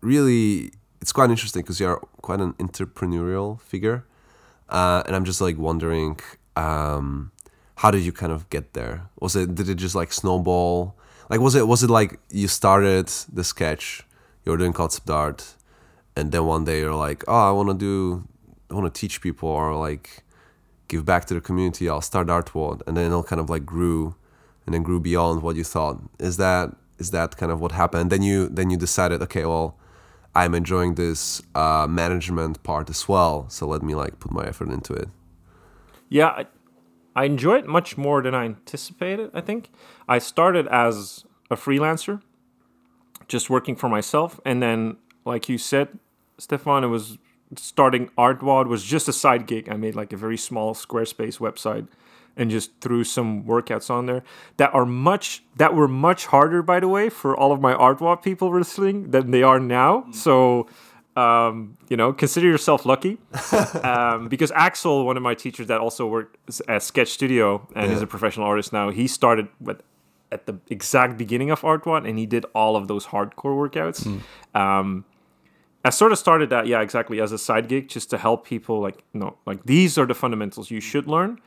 Speaker 3: really, it's quite interesting because you're quite an entrepreneurial figure, uh, and I'm just like wondering. Um, how did you kind of get there? Was it did it just like snowball? Like was it was it like you started the sketch, you were doing concept art, and then one day you're like, oh, I want to do, I want to teach people or like give back to the community. I'll start Artwod, and then it'll kind of like grew, and then grew beyond what you thought. Is that is that kind of what happened? Then you then you decided, okay, well, I'm enjoying this uh, management part as well, so let me like put my effort into it.
Speaker 2: Yeah, I, I enjoy it much more than I anticipated, I think. I started as a freelancer, just working for myself. And then, like you said, Stefan, it was starting Artwod was just a side gig. I made like a very small Squarespace website and just threw some workouts on there that are much that were much harder by the way for all of my Artwod people listening than they are now. So um, you know, consider yourself lucky. [LAUGHS] um, because Axel, one of my teachers that also worked at Sketch Studio and is a professional artist now, he started with at the exact beginning of Art Artwod and he did all of those hardcore workouts. Um, I sort of started that, yeah, exactly, as a side gig just to help people like, no, like these are the fundamentals you should learn.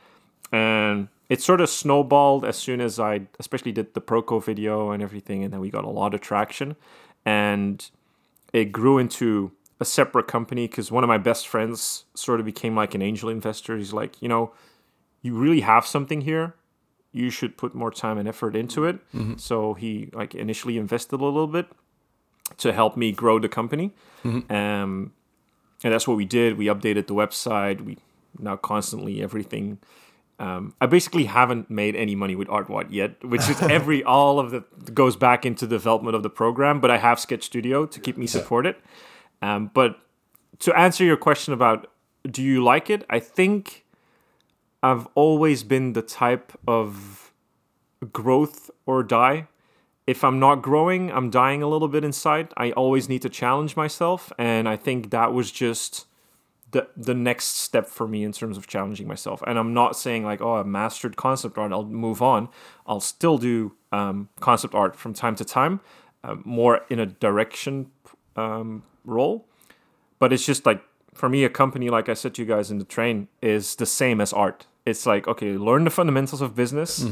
Speaker 2: And it sort of snowballed as soon as I, especially did the Proko video and everything, and then we got a lot of traction. And it grew into a separate company because one of my best friends sort of became like an angel investor. He's like, you know, you really have something here. You should put more time and effort into it. Mm-hmm. So he like initially invested a little bit to help me grow the company. Um, and that's what we did. We updated the website. We now constantly everything. Um, I basically haven't made any money with Artwod yet, which is [LAUGHS] every all of the goes back into development of the program. But I have Sketch Studio to keep me supported. Um, but to answer your question about do you like it, I think I've always been the type of growth or die. If I'm not growing, I'm dying a little bit inside. I always need to challenge myself, and I think that was just the the next step for me in terms of challenging myself. And I'm not saying like, oh, I've mastered concept art, I'll move on. I'll still do um, concept art from time to time, uh, more in a direction um, role. But it's just like for me, a company like I said to you guys in the train is the same as art. It's like okay, learn the fundamentals of business.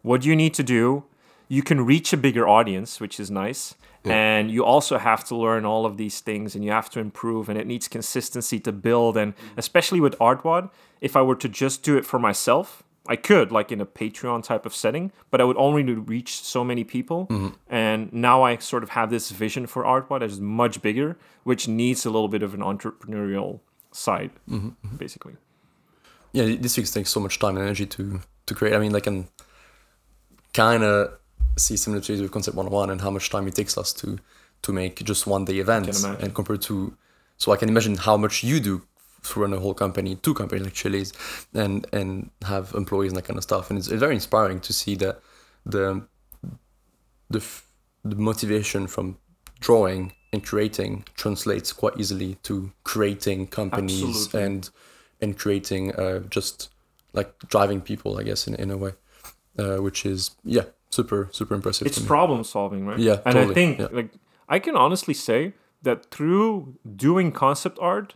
Speaker 2: What do you need to do? You can reach a bigger audience, which is nice. And you also have to learn all of these things and you have to improve and it needs consistency to build. And mm-hmm. especially with Artwod, if I were to just do it for myself, I could, like in a Patreon type of setting, but I would only reach so many people. Mm-hmm. And now I sort of have this vision for Artwod that is much bigger, which needs a little bit of an entrepreneurial side, mm-hmm, basically.
Speaker 1: yeah, these things take so much time and energy to to create. I mean, like, can kind of see similarities with Concept 101 and how much time it takes us to to make just one day events
Speaker 2: imagine.
Speaker 1: and compared to so I can imagine how much you do to run a whole company, two companies like Chili's, and and have employees and that kind of stuff. And it's, very inspiring to see that the the the motivation from drawing and creating translates quite easily to creating companies
Speaker 2: Absolutely.
Speaker 1: and and creating uh, just like driving people, I guess, in, in a way, uh, which is yeah, super super impressive.
Speaker 2: it's problem solving, right?
Speaker 1: Yeah,
Speaker 2: and I think
Speaker 1: yeah.
Speaker 2: like I can honestly say that through doing concept art,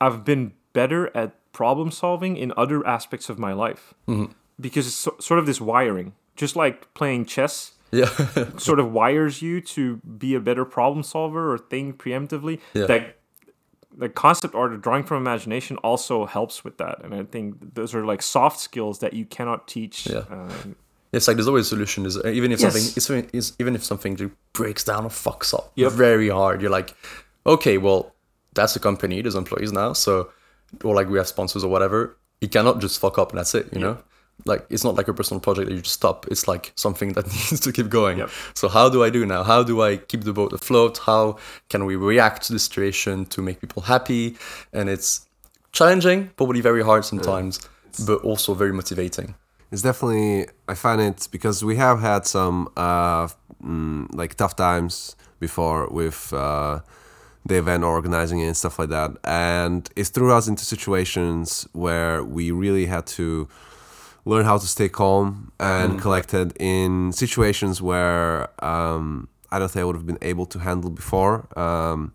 Speaker 2: I've been better at problem solving in other aspects of my life
Speaker 1: Mm-hmm.
Speaker 2: because it's so, sort of this wiring, just like playing chess.
Speaker 1: yeah, [LAUGHS]
Speaker 2: sort of wires you to be a better problem solver or think preemptively.
Speaker 1: Yeah.
Speaker 2: That the concept art or drawing from imagination also helps with that, and I think those are like soft skills that you cannot teach.
Speaker 1: Yeah.
Speaker 2: Um,
Speaker 1: it's like there's always a solution. Is uh, even if
Speaker 2: Yes.
Speaker 1: something it's, it's, even if something breaks down or fucks up
Speaker 2: Yep.
Speaker 1: very hard, you're like, okay, well, that's a company. There's employees now, so or like we have sponsors or whatever. It cannot just fuck up and that's it. You know, like it's not like a personal project that you just stop. It's like something [LAUGHS] that needs to keep going.
Speaker 2: Yep.
Speaker 1: So how do I do now? How do I keep the boat afloat? How can we react to the situation to make people happy? And it's challenging, probably very hard mm. sometimes, but also very motivating.
Speaker 3: It's definitely I find it because we have had some uh, mm, like tough times before with uh, the event organizing and stuff like that, and it threw us into situations where we really had to learn how to stay calm and collected in situations where um, I don't think I would have been able to handle before. Um,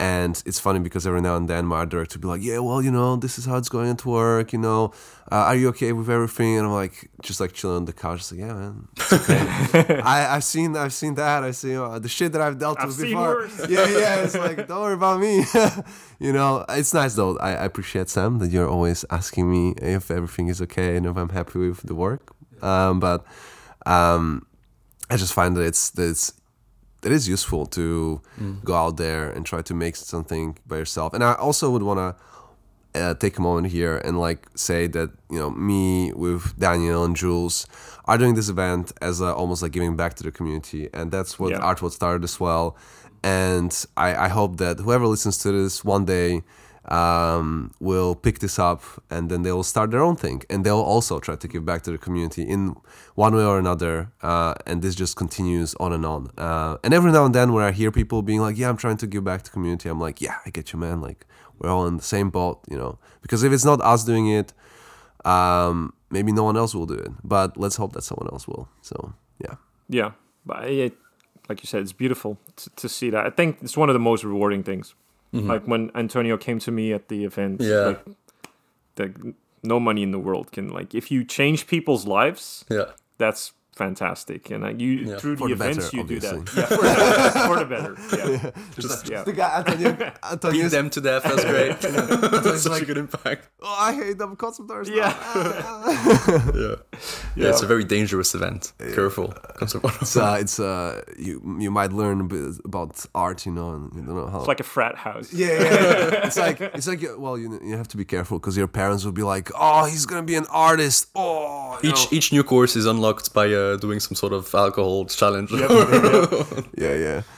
Speaker 3: and it's funny because every now and then my art director will be like, "Yeah, well, you know, this is how it's going to work. You know, uh, are you okay with everything?" And I'm like, just like chilling on the couch, just like, "Yeah, man, it's okay. [LAUGHS] I, I've seen, I've seen that. I see uh, the shit that I've dealt
Speaker 2: I've
Speaker 3: with
Speaker 2: seen
Speaker 3: before.
Speaker 2: worse. [LAUGHS]
Speaker 3: Yeah, yeah. It's like, don't worry about me. [LAUGHS] you know, it's nice though. I, I appreciate Sam that you're always asking me if everything is okay and if I'm happy with the work. Um, but um, I just find that it's that it's it is useful to go out there and try to make something by yourself. And I also would want to uh, take a moment here and like say that you know me with Daniel and Jules are doing this event as a, almost like giving back to the community, and that's what
Speaker 2: Yeah.
Speaker 3: Artwod started as well. And I, I hope that whoever listens to this one day um, will pick this up and then they will start their own thing. And they'll also try to give back to the community in one way or another uh, and this just continues on and on. Uh, and every now and then when i hear people being like yeah i'm trying to give back to community i'm like yeah i get you man. Like we're all in the same boat you know? Because if it's not us doing it um, maybe no one else will do it. But let's hope that someone else will. So yeah.
Speaker 2: Yeah, but it, like you said, it's beautiful to, to see that. I think it's one of the most rewarding things. Mm-hmm. Like when Antonio came to me at the event,
Speaker 1: Yeah.
Speaker 2: like the no money in the world can like if you change people's lives,
Speaker 1: Yeah.
Speaker 2: that's fantastic, and uh, you
Speaker 1: Yeah.
Speaker 2: through
Speaker 3: For
Speaker 2: the,
Speaker 3: the better,
Speaker 2: events you do that. Yeah, for the better. For the better. Yeah. [LAUGHS]
Speaker 1: Just
Speaker 2: yeah.
Speaker 3: The guy Antonio, [LAUGHS]
Speaker 1: beat them to death. That's great. [LAUGHS] Such a good impact.
Speaker 3: oh, I hate them concept artists.
Speaker 2: Yeah.
Speaker 1: Yeah. yeah, it's a very dangerous event. Careful. Concept one.
Speaker 3: It's uh, it's uh, you you might learn a bit about art, you know, and you don't know how.
Speaker 2: It's like a frat house.
Speaker 3: yeah, yeah, yeah. it's like it's like well, you you have to be careful because your parents will be like, oh, he's gonna be an artist. Oh,
Speaker 1: Each
Speaker 3: know.
Speaker 1: each new course is unlocked by uh, doing some sort of alcohol challenge.
Speaker 3: yeah, yeah. [LAUGHS]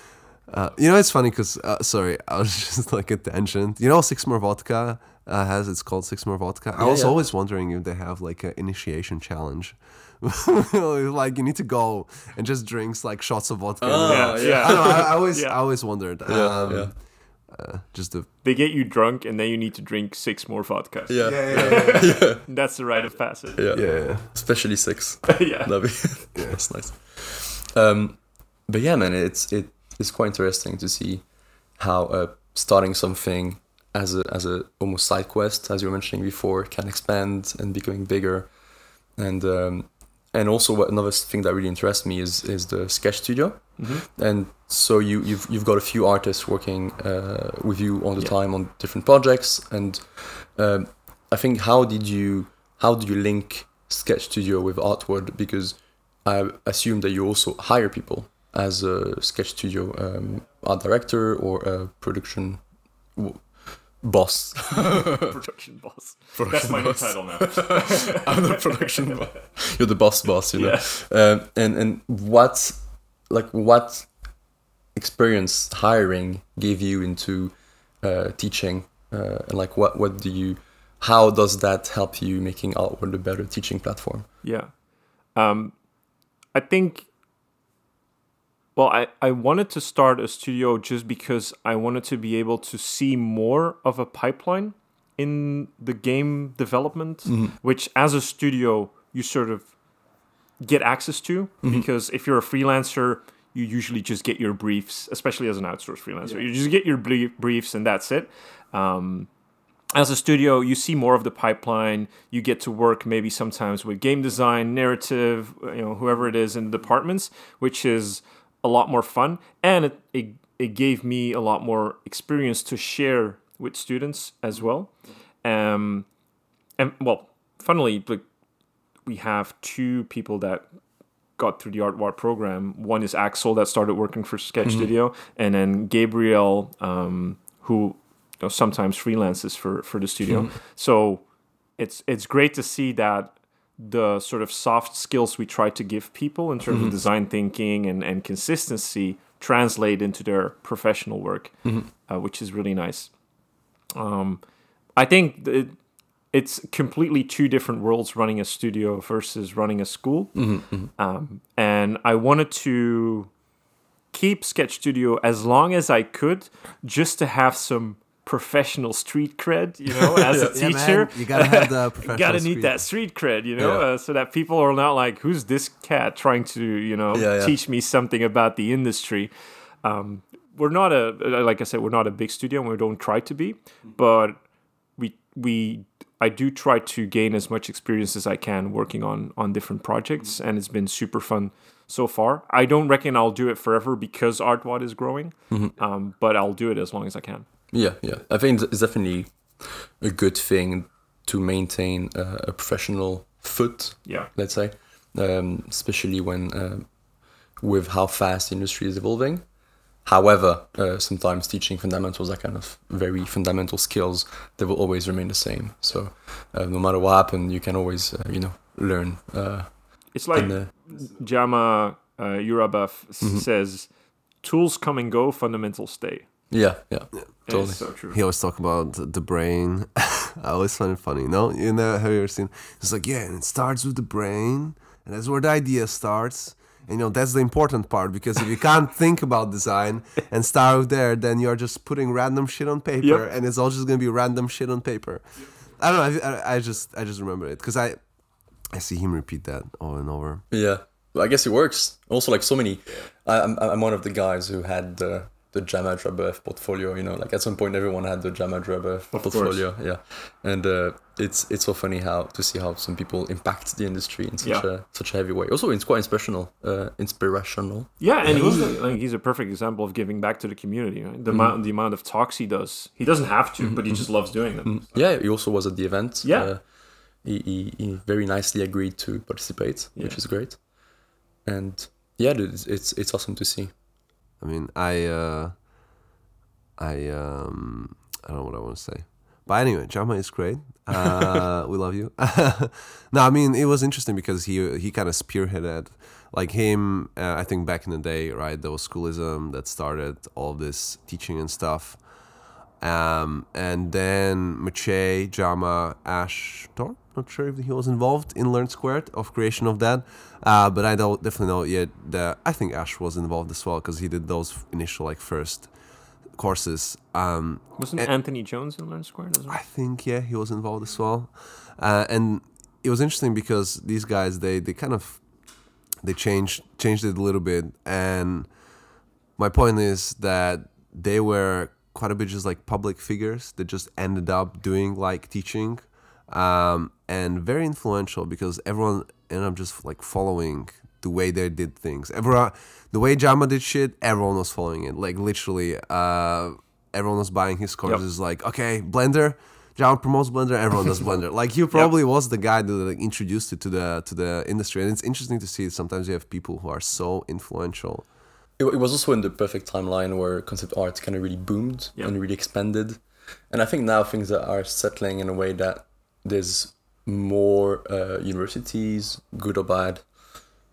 Speaker 3: Uh, you know, it's funny because uh, sorry, I was [LAUGHS] just like a tangent. You know, Six More Vodka uh, has it's called Six More Vodka. I
Speaker 1: Yeah,
Speaker 3: was
Speaker 1: yeah.
Speaker 3: always wondering if they have like an initiation challenge. [LAUGHS] like you need to go and just drinks like shots of vodka.
Speaker 1: Oh,
Speaker 2: Yeah,
Speaker 1: yeah.
Speaker 2: yeah.
Speaker 3: I, know, I, I always
Speaker 2: Yeah.
Speaker 3: I always wondered.
Speaker 1: Yeah,
Speaker 3: um,
Speaker 1: yeah.
Speaker 3: Uh, just the
Speaker 2: They get you drunk, and then you need to drink six more vodkas.
Speaker 1: Yeah. [LAUGHS]
Speaker 3: yeah, yeah.
Speaker 2: That's the rite of passage.
Speaker 1: Yeah.
Speaker 3: yeah.
Speaker 1: Especially six. [LAUGHS]
Speaker 2: yeah.
Speaker 1: That'd [LAUGHS] be that's nice. Um, but yeah, man, it's it is quite interesting to see how uh, starting something as a as a almost side quest, as you were mentioning before, can expand and becoming bigger, and um, and also what another thing that really interests me is is the sketch studio, and so you you've you've got a few artists working uh, with you all the
Speaker 2: Yeah.
Speaker 1: time on different projects, and um, I think how did you how do you link sketch studio with artwod? Because I assume that you also hire people as a sketch studio um, art director or a production [LAUGHS] boss.
Speaker 2: Production boss. That's my new title now. [LAUGHS]
Speaker 1: I'm the production boss. You're the boss boss, you know. Um, and and what like what experience hiring gave you into uh, teaching uh, and like what what do you how does that help you making Artwod a better teaching platform?
Speaker 2: Yeah. Um, I think, well, I, I wanted to start a studio just because I wanted to be able to see more of a pipeline in the game development, which as a studio, you sort of get access to. Because if you're a freelancer, you usually just get your briefs, especially as an outsourced freelancer. You just get your brief, briefs and that's it. Um, as a studio, you see more of the pipeline. You get to work maybe sometimes with game design, narrative, you know, whoever it is in the departments, which is a lot more fun. And it, it, it gave me a lot more experience to share with students as well. Um, and well, funnily, like we have two people that got through the Artwod program. One is Axel that started working for Sketch Studio, and then Gabriel, um, who you know, sometimes freelances for for the studio. So it's it's great to see that the sort of soft skills we try to give people in terms of design thinking and, and consistency translate into their professional work, uh, which is really nice. Um, I think it, it's completely two different worlds running a studio versus running a school. Um, and I wanted to keep Sketch Studio as long as I could just to have some professional street cred, you know, [LAUGHS] as a
Speaker 3: Yeah,
Speaker 2: teacher.
Speaker 3: you gotta have the [LAUGHS]
Speaker 2: You
Speaker 3: professional.
Speaker 2: gotta need
Speaker 3: street.
Speaker 2: that street cred, you know,
Speaker 1: Yeah.
Speaker 2: uh, so that people are not like, "Who's this cat trying to, you know,
Speaker 1: Yeah, yeah.
Speaker 2: teach me something about the industry?" Um, we're not a, like I said, we're not a big studio, and we don't try to be, but we we I do try to gain as much experience as I can working on on different projects, and it's been super fun so far. I don't reckon I'll do it forever because Artwod is growing, um, but I'll do it as long as I can.
Speaker 1: Yeah, yeah. I think it's definitely a good thing to maintain uh, a professional foot,
Speaker 2: Yeah.
Speaker 1: let's say, um, especially when uh, with how fast the industry is evolving. However, uh, sometimes teaching fundamentals are kind of very fundamental skills that will always remain the same. So uh, no matter what happens, you can always, uh, you know, learn. Uh,
Speaker 2: It's like
Speaker 1: and, uh,
Speaker 2: Jama uh, Jurabaev s- says, "Tools come and go, fundamentals stay."
Speaker 1: Yeah, yeah,
Speaker 2: And
Speaker 1: totally.
Speaker 2: It's so true.
Speaker 3: He always talk about the brain. [LAUGHS] I always find it funny. No, you know, have you ever seen? It's like yeah, and it starts with the brain, and that's where the idea starts. And, you know, that's the important part because if you can't [LAUGHS] think about design and start with there, then you're just putting random shit on paper,
Speaker 2: Yep.
Speaker 3: and it's all just gonna be random shit on paper. I don't know. I, I, I just I just remember it because I I see him repeat that over and over.
Speaker 1: Yeah, I guess it works. Also, like so many, I, I'm I'm one of the guys who had the the Jama Jurabaev portfolio. You know, like at some point everyone had the Jama Jurabaev
Speaker 2: course.
Speaker 1: portfolio. Yeah, and uh, it's it's so funny how to see how some people impact the industry in such
Speaker 2: Yeah.
Speaker 1: a such a heavy way. Also, it's quite inspirational. Uh, inspirational.
Speaker 2: Yeah, and he's like he's a perfect example of giving back to the community. Right? The amount the amount of talks he does, he doesn't have to, but he just loves doing them.
Speaker 1: Yeah, he also was at the event.
Speaker 2: Yeah.
Speaker 1: Uh, he, he, he very nicely agreed to participate, which is great. And yeah, dude, it's, it's it's awesome to see.
Speaker 3: I mean, I, uh, I, um, I don't know what I want to say, but anyway, Jama is great. Uh, [LAUGHS] we love you. [LAUGHS] no, I mean, it was interesting because he he kind of spearheaded, like him. Uh, I think back in the day, right? There was schoolism that started all this teaching and stuff. Um, and then Maciej, Jama, Ash, Thorp, not sure if he was involved in Learn Squared of creation of that. Uh, but I don't definitely know yet that I think Ash was involved as well because he did those initial like first courses. Um,
Speaker 2: Wasn't
Speaker 3: And-
Speaker 2: Anthony Jones in Learn Squared as well?
Speaker 3: I think yeah, he was involved as well, uh, and it was interesting because these guys they they kind of they changed changed it a little bit, and my point is that they were quite a bit just like public figures that just ended up doing like teaching, um, and very influential because everyone ended up just like following the way they did things. Everyone, the way Jama did shit, everyone was following it. Like literally, uh, everyone was buying his courses. Like, okay, Blender, Jama promotes Blender, everyone does Blender. [LAUGHS] Like, you probably was the guy that like, introduced it to the to the industry, and it's interesting to see. Sometimes you have people who are so influential.
Speaker 1: It, it was also in the perfect timeline where concept art kind of really boomed
Speaker 2: Yeah.
Speaker 1: and really expanded. And I think now things are settling in a way that there's more uh, universities, good or bad.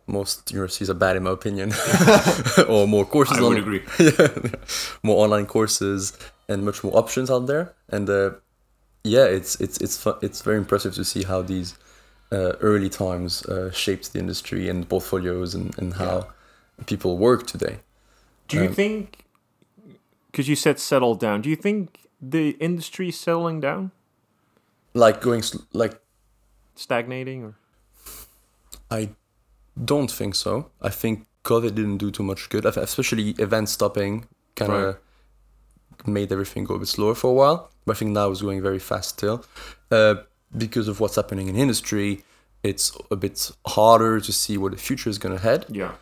Speaker 1: Most universities are bad, in my opinion, [LAUGHS] or more courses.
Speaker 2: I would
Speaker 1: on-
Speaker 2: agree. [LAUGHS]
Speaker 1: yeah, more online courses and much more options out there. And uh, yeah, it's it's it's it's very impressive to see how these uh, early times uh, shaped the industry and portfolios and, and how people work today.
Speaker 2: Do you
Speaker 1: Um,
Speaker 2: think, because you said settle down, do you think the industry is settling down,
Speaker 1: Like going sl- like
Speaker 2: stagnating, or
Speaker 1: I don't think so. I think COVID didn't do too much good, especially event stopping kind of made everything go a bit slower for a while. But I think now it's going very fast still. Uh, because of what's happening in industry, it's a bit harder to see where the future is going to head.
Speaker 2: yeah,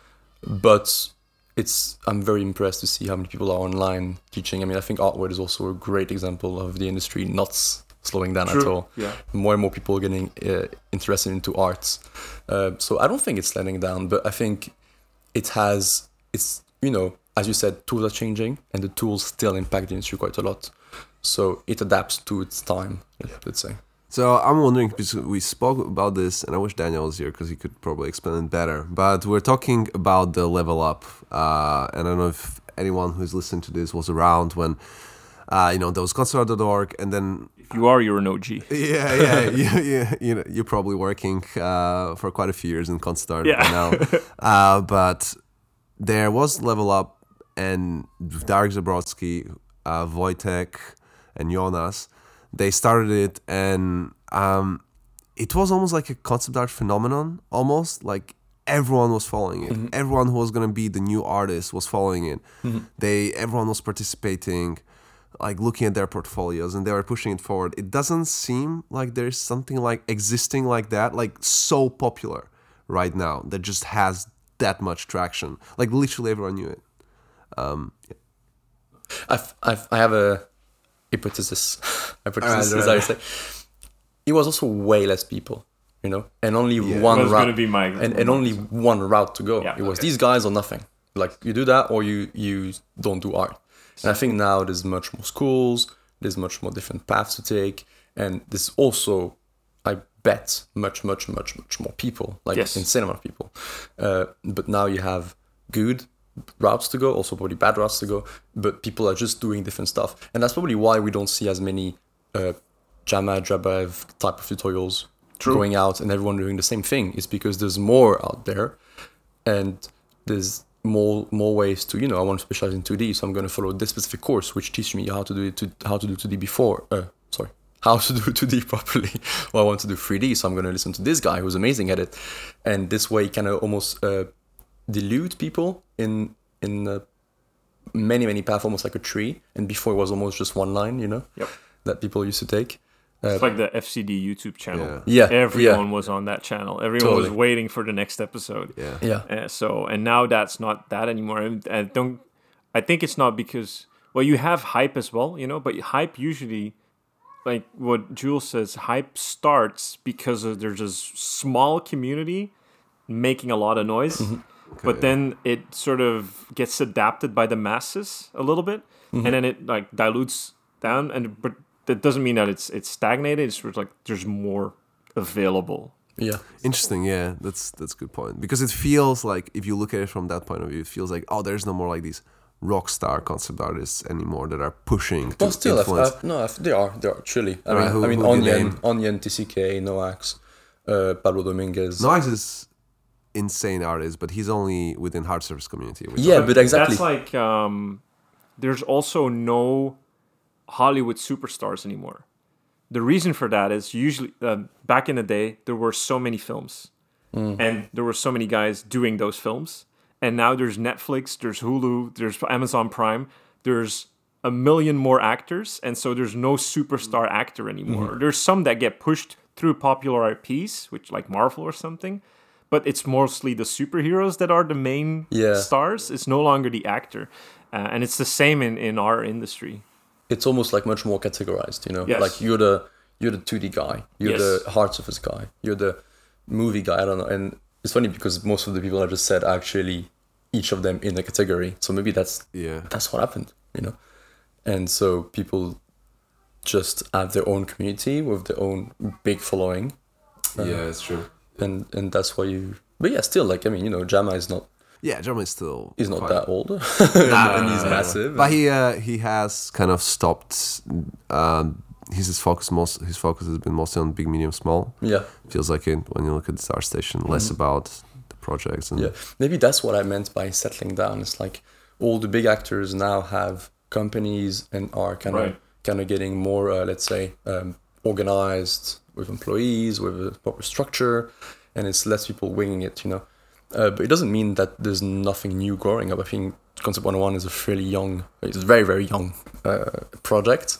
Speaker 1: But it's I'm very impressed to see how many people are online teaching. I mean, I think Artwod is also a great example of the industry not slowing down at all
Speaker 2: yeah,
Speaker 1: more and more people are getting uh, interested into arts. Uh, so I don't think it's slowing down, but I think it has. It's you know, as you said, tools are changing, and the tools still impact the industry quite a lot. So it adapts to its time. yeah. Let's say.
Speaker 3: So I'm wondering because we spoke about this, and I wish Daniel was here because he could probably explain it better. But we're talking about the level up, uh, and I don't know if anyone who's listened to this was around when, uh, you know, there was conceptart.org, and then
Speaker 2: if you are, you're an OG.
Speaker 3: yeah, yeah, [LAUGHS] you, you, you know, you're probably working uh, for quite a few years in Concert
Speaker 2: Yeah.
Speaker 3: now. [LAUGHS] uh, but there was Level Up and Darek Zabrocki, uh, Wojtek, and Jonas. They started it, and um, it was almost like a concept art phenomenon. Almost like everyone was following it. Everyone who was gonna be the new artist was following it. They, everyone was participating like looking at their portfolios and they were pushing it forward. It doesn't seem like there's something like existing like that, like so popular right now that just has that much traction. Like literally everyone knew it. Um,
Speaker 1: I've, I've, I have a hypothesis. [LAUGHS] hypothesis,
Speaker 3: Alright,
Speaker 1: as I say. It was also way less people, you know, and only
Speaker 3: Yeah.
Speaker 1: one
Speaker 2: was
Speaker 1: route,
Speaker 2: gonna be my
Speaker 1: and, and only one route to go.
Speaker 2: Yeah,
Speaker 1: it was
Speaker 2: okay.
Speaker 1: these guys or nothing. Like you do that or you you don't do art. And I think now there's much more schools. There's much more different paths to take, and there's also, I bet, much much much much more people. Like
Speaker 2: Yes.
Speaker 1: insane amount of people. Uh, but now you have good routes to go, also probably bad routes to go, but people are just doing different stuff. And that's probably why we don't see as many uh, Jama, Jurabaev type of tutorials going out and everyone doing the same thing. is because there's more out there and there's more more ways to, you know, I want to specialize in 2D, so I'm going to follow this specific course which teaches me how to do it to how to do 2D before, uh, sorry, [LAUGHS] how to do 2D [LAUGHS] properly. or I want to do 3D, so I'm going to listen to this guy who's amazing at it. And this way kind of almost uh, dilute people in in uh, many many paths, almost like a tree. And before it was almost just one line, you know,
Speaker 2: Yep.
Speaker 1: that people used to take.
Speaker 2: It's like the FZD YouTube channel.
Speaker 3: Yeah.
Speaker 1: Yeah,
Speaker 2: Everyone was on that channel. Everyone was waiting for the next episode.
Speaker 3: Yeah.
Speaker 1: Yeah,
Speaker 2: Uh, so and now that's not that anymore. And, and don't I think it's not because well you have hype as well, you know, but hype usually like what Jules says, hype starts because of, there's a s- small community making a lot of noise, but then it sort of gets adapted by the masses a little bit, and then it like dilutes down. And but that doesn't mean that it's it's stagnated. It's sort of like there's more available.
Speaker 1: yeah,
Speaker 3: Interesting, yeah, that's that's a good point because it feels like if you look at it from that point of view, it feels like oh, there's no more like these rock star concept artists anymore that are pushing to
Speaker 1: But still, I've. I've, no, I've, they are, they are truly. I
Speaker 3: Alright,
Speaker 1: mean,
Speaker 3: who-
Speaker 1: I mean,
Speaker 3: who do you
Speaker 1: Onion. Onion, TCK, Noax, uh, Pablo Dominguez.
Speaker 3: Noax is insane artist, but he's only within hard surface community.
Speaker 1: Yeah,
Speaker 3: are-
Speaker 1: but exactly.
Speaker 2: That's like um, there's also no Hollywood superstars anymore. The reason for that is usually uh, back in the day there were so many films, and there were so many guys doing those films, and now there's Netflix, there's Hulu, there's Amazon Prime, there's a million more actors, and so there's no superstar actor anymore. There's some that get pushed through popular IPs, which like Marvel or something, but it's mostly the superheroes that are the main
Speaker 1: Yeah.
Speaker 2: stars. It's no longer the actor, uh, and it's the same in in our industry.
Speaker 1: It's almost like much more categorized, you know.
Speaker 2: Yes.
Speaker 1: Like you're the you're the 2D guy, you're
Speaker 2: Yes.
Speaker 1: the hard surface guy, you're the movie guy. I don't know. And it's funny because most of the people I just said actually each of them in a category. So maybe that's
Speaker 3: yeah,
Speaker 1: that's what happened, you know. And so people just have their own community with their own big following,
Speaker 3: yeah, it's true.
Speaker 1: and and that's why you. But yeah, still like I mean, you know, Jama is not
Speaker 3: Yeah, German is still.
Speaker 1: He's not
Speaker 3: quite-
Speaker 1: that old, [LAUGHS] [LAUGHS] and, and he's massive.
Speaker 3: But he uh, he has kind of stopped. Um, his his focus most his focus has been mostly on big, medium, small.
Speaker 1: yeah.
Speaker 3: Feels like it when you look at the Star Station, less about the projects and
Speaker 1: Yeah, maybe that's what I meant by settling down. It's like all the big actors now have companies and are kind of kind of getting more, uh, let's say, um, organized with employees, with a proper structure, and it's less people winging it, you know. Uh, but it doesn't mean that there's nothing new growing up. I think Concept 101 is a fairly young, it's a very very young uh, project,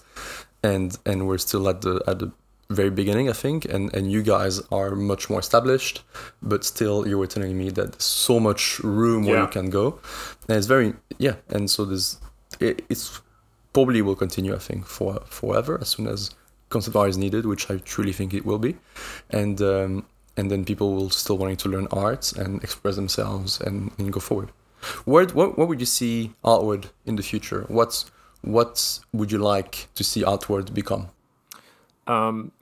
Speaker 1: and and we're still at the at the very beginning, I think, and and you guys are much more established, but still you were telling me that there's so much room where you can go, and it's very yeah, and so there's it, it's probably will continue, I think, for forever as soon as concept art is needed, which I truly think it will be, and um, and then people will still wanting to learn arts and express themselves and, and go forward. Where what what would you see Artwod in the future? What's what would you like to see Artwod become?
Speaker 2: Um,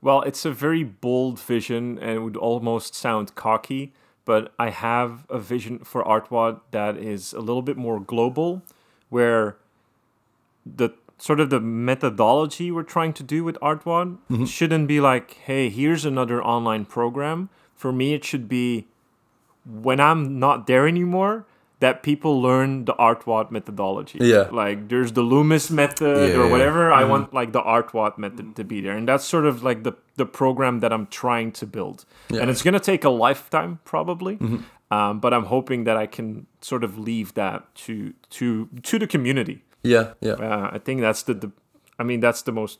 Speaker 2: well, it's a very bold vision and it would almost sound cocky, but I have a vision for Artwod that is a little bit more global, where the sort of the methodology we're trying to do with Artwod shouldn't be like, hey, here's another online program. For me, it should be when I'm not there anymore, that people learn the Artwod methodology.
Speaker 1: Yeah.
Speaker 2: Like there's the Loomis method
Speaker 3: Yeah,
Speaker 2: or
Speaker 3: yeah.
Speaker 2: whatever. I want like the Artwod method to be there. And that's sort of like the, the program that I'm trying to build.
Speaker 1: Yeah.
Speaker 2: And it's going to take a lifetime probably.
Speaker 3: Mm-hmm.
Speaker 2: Um, but I'm hoping that I can sort of leave that to to to the community.
Speaker 1: Yeah, yeah,
Speaker 2: Uh, I think that's the, the I mean that's the most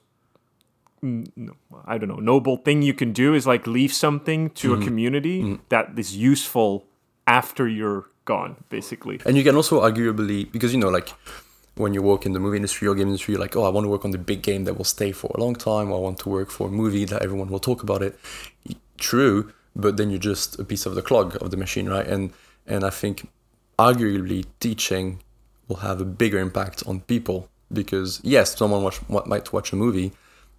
Speaker 2: no, I don't know noble thing you can do is like leave something to
Speaker 1: Mm-hmm.
Speaker 2: a community that is useful after you're gone basically.
Speaker 1: and you can also arguably because you know like when you work in the movie industry or game industry, you're like, oh, I want to work on the big game that will stay for a long time. Or I want to work for a movie that everyone will talk about it. True, but then you're just a piece of the clog of the machine, right? And and I think arguably teaching will have a bigger impact on people because yes, someone watch, wa- might watch a movie,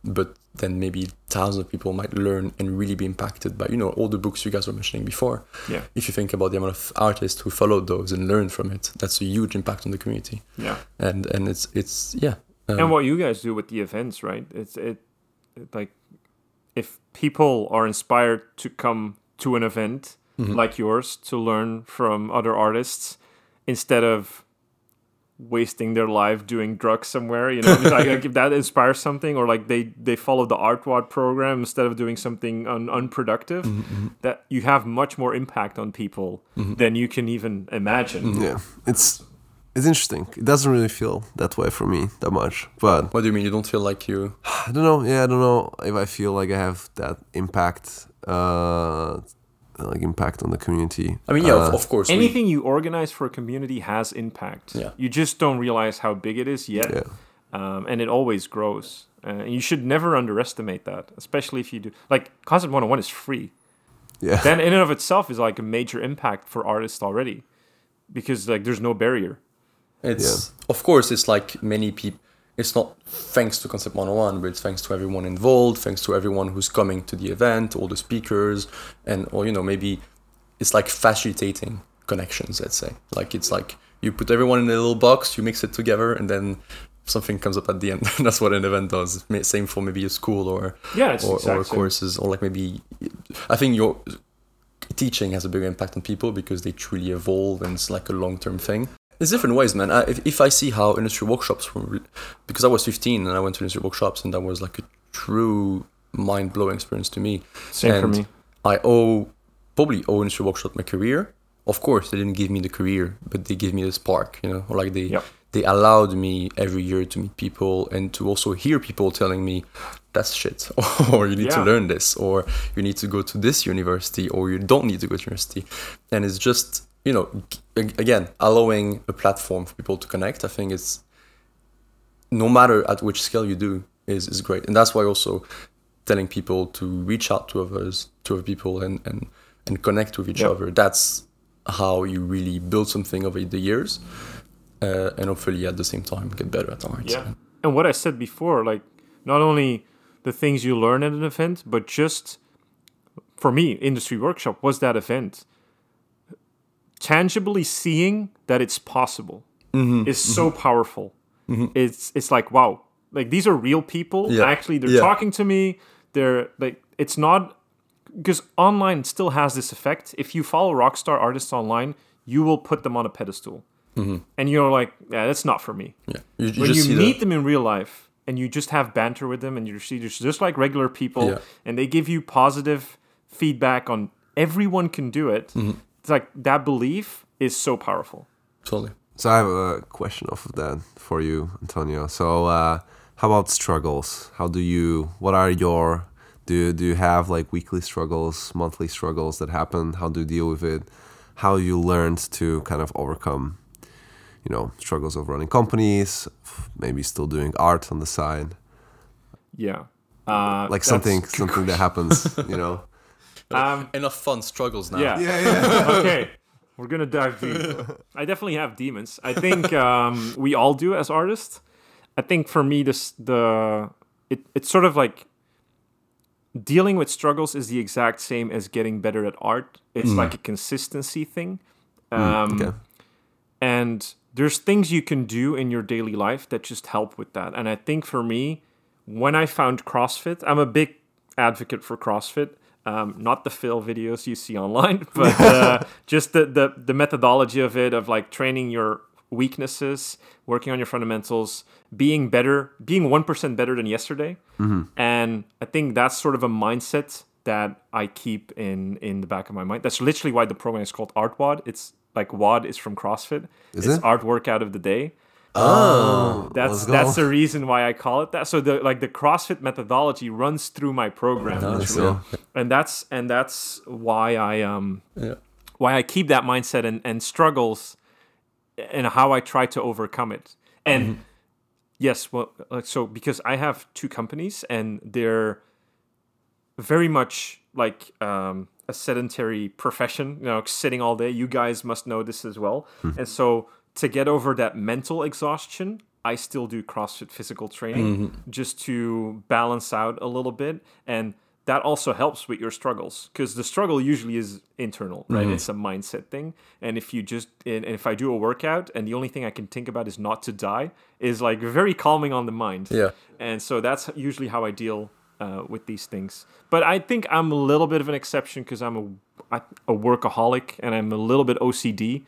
Speaker 1: but then maybe thousands of people might learn and really be impacted by you know all the books you guys were mentioning before.
Speaker 2: Yeah.
Speaker 1: If you think about the amount of artists who followed those and learned from it, that's a huge impact on the community.
Speaker 2: Yeah.
Speaker 1: And and it's it's yeah. Um,
Speaker 2: and what you guys do with the events, right? It's it, it like if people are inspired to come to an event
Speaker 1: Mm-hmm.
Speaker 2: like yours to learn from other artists instead of wasting their life doing drugs somewhere you know like, like [LAUGHS] if that inspires something or like they they follow the artwod program instead of doing something un- unproductive
Speaker 1: Mm-hmm,
Speaker 2: that you have much more impact on people than you can even imagine
Speaker 3: Yeah, it's it's interesting. It doesn't really feel that way for me that much, but
Speaker 1: What do you mean? You don't feel like you? [SIGHS]
Speaker 3: I don't know. Yeah, I don't know if I feel like I have that impact, uh, like impact on the community.
Speaker 1: I mean, yeah, of,
Speaker 3: Uh,
Speaker 1: of course. we-
Speaker 2: Anything you organize for a community has impact.
Speaker 1: Yeah.
Speaker 2: You just don't realize how big it is yet.
Speaker 3: Yeah.
Speaker 2: Um, and it always grows. Uh, and you should never underestimate that, especially if you do. Like, Concept 101 is free.
Speaker 3: yeah,
Speaker 2: Then in and of itself is like a major impact for artists already. Because, like, there's no barrier.
Speaker 1: It's of course it's like many people. It's not thanks to Concept 101, but it's thanks to everyone involved, thanks to everyone who's coming to the event, all the speakers, and or you know maybe it's like facilitating connections. Let's say like it's like you put everyone in a little box, you mix it together, and then something comes up at the end. [LAUGHS] That's what an event does. Same for maybe a school or
Speaker 2: Yeah, it's
Speaker 1: or, or courses or like maybe I think your teaching has a big impact on people because they truly evolve and it's like a long term thing. There's different ways, man. I, if, if I see how industry workshops were, because I was 15 and I went to industry workshops and that was like a true mind blowing experience to me.
Speaker 2: Same for me.
Speaker 1: I owe probably owe industry workshop my career. Of course, they didn't give me the career, but they gave me the spark. You know, or like they
Speaker 2: Yep.
Speaker 1: they allowed me every year to meet people and to also hear people telling me that's shit [LAUGHS] or you need to learn this or you need to go to this university or you don't need to go to university and it's just you know again allowing a platform for people to connect i think it's no matter at which scale you do is, is great and that's why also telling people to reach out to others to other people and and, and connect with each
Speaker 2: Yep.
Speaker 1: other that's how you really build something over the years uh, and hopefully at the same time get better at art
Speaker 2: Yeah. And what I said before, like not only the things you learn at an event, but just for me, industry workshop was that event. Tangibly seeing that it's possible
Speaker 1: Mm-hmm.
Speaker 2: is so powerful. It's it's like wow, like these are real people.
Speaker 1: Yeah.
Speaker 2: Actually, they're
Speaker 1: Yeah.
Speaker 2: talking to me. They're like it's not because online still has this effect. If you follow rockstar artists online, you will put them on a pedestal, and you're like, yeah, that's not for me
Speaker 1: yeah you, you
Speaker 2: when you meet
Speaker 1: the,
Speaker 2: them in real life and you just have banter with them and you're just like regular people
Speaker 1: Yeah.
Speaker 2: and they give you positive feedback on everyone can do it
Speaker 1: Mm-hmm.
Speaker 2: It's like that belief is so powerful
Speaker 1: totally
Speaker 3: So I have a question off of that for you, Antonio. So uh, how about struggles? How do you? What are your? Do you, do you have like weekly struggles, monthly struggles that happen? How do you deal with it? How you learned to kind of overcome, you know, struggles of running companies, maybe still doing art on the side,
Speaker 2: yeah uh,
Speaker 3: like something [LAUGHS] something that happens, you know.
Speaker 2: Um,
Speaker 1: enough fun struggles now.
Speaker 2: yeah.
Speaker 3: Yeah. [LAUGHS]
Speaker 2: okay we're gonna dive deep. I definitely have demons. I think um, we all do as artists. I think for me this the it, it's sort of like dealing with struggles is the exact same as getting better at art. It's like a consistency thing. Um,
Speaker 3: okay.
Speaker 2: and there's things you can do in your daily life that just help with that. And i think for me when i found crossfit i'm a big advocate for crossfit um, not the fail videos you see online [LAUGHS] but uh, just the, the the methodology of it of like training your weaknesses working on your fundamentals being better being 1% better than yesterday. And i think that's sort of a mindset that i keep in in the back of my mind. That's literally why the program is called Artwod. It's like WOD is from crossfit.
Speaker 3: Is
Speaker 2: it's
Speaker 3: it?
Speaker 2: art workout of the day
Speaker 3: Oh,
Speaker 2: that's that's the reason why I call it that. So the like the CrossFit methodology runs through my program,
Speaker 3: Nice,
Speaker 2: literally.
Speaker 3: yeah.
Speaker 2: and that's and that's why I um
Speaker 1: Yeah.
Speaker 2: why I keep that mindset and and struggles, and how I try to overcome it. And
Speaker 3: Mm-hmm.
Speaker 2: yes, well, like so because I have two companies and they're very much like um, a sedentary profession, you know, sitting all day. You guys must know this as well. And so to get over that mental exhaustion, I still do CrossFit physical training just to balance out a little bit. And that also helps with your struggles because the struggle usually is internal, right? It's a mindset thing. And if you just, and and if I do a workout and the only thing I can think about is not to die, is like very calming on the mind.
Speaker 1: Yeah.
Speaker 2: And so that's usually how I deal uh, with these things. But I think I'm a little bit of an exception because I'm a workaholic and I'm a little bit OCD.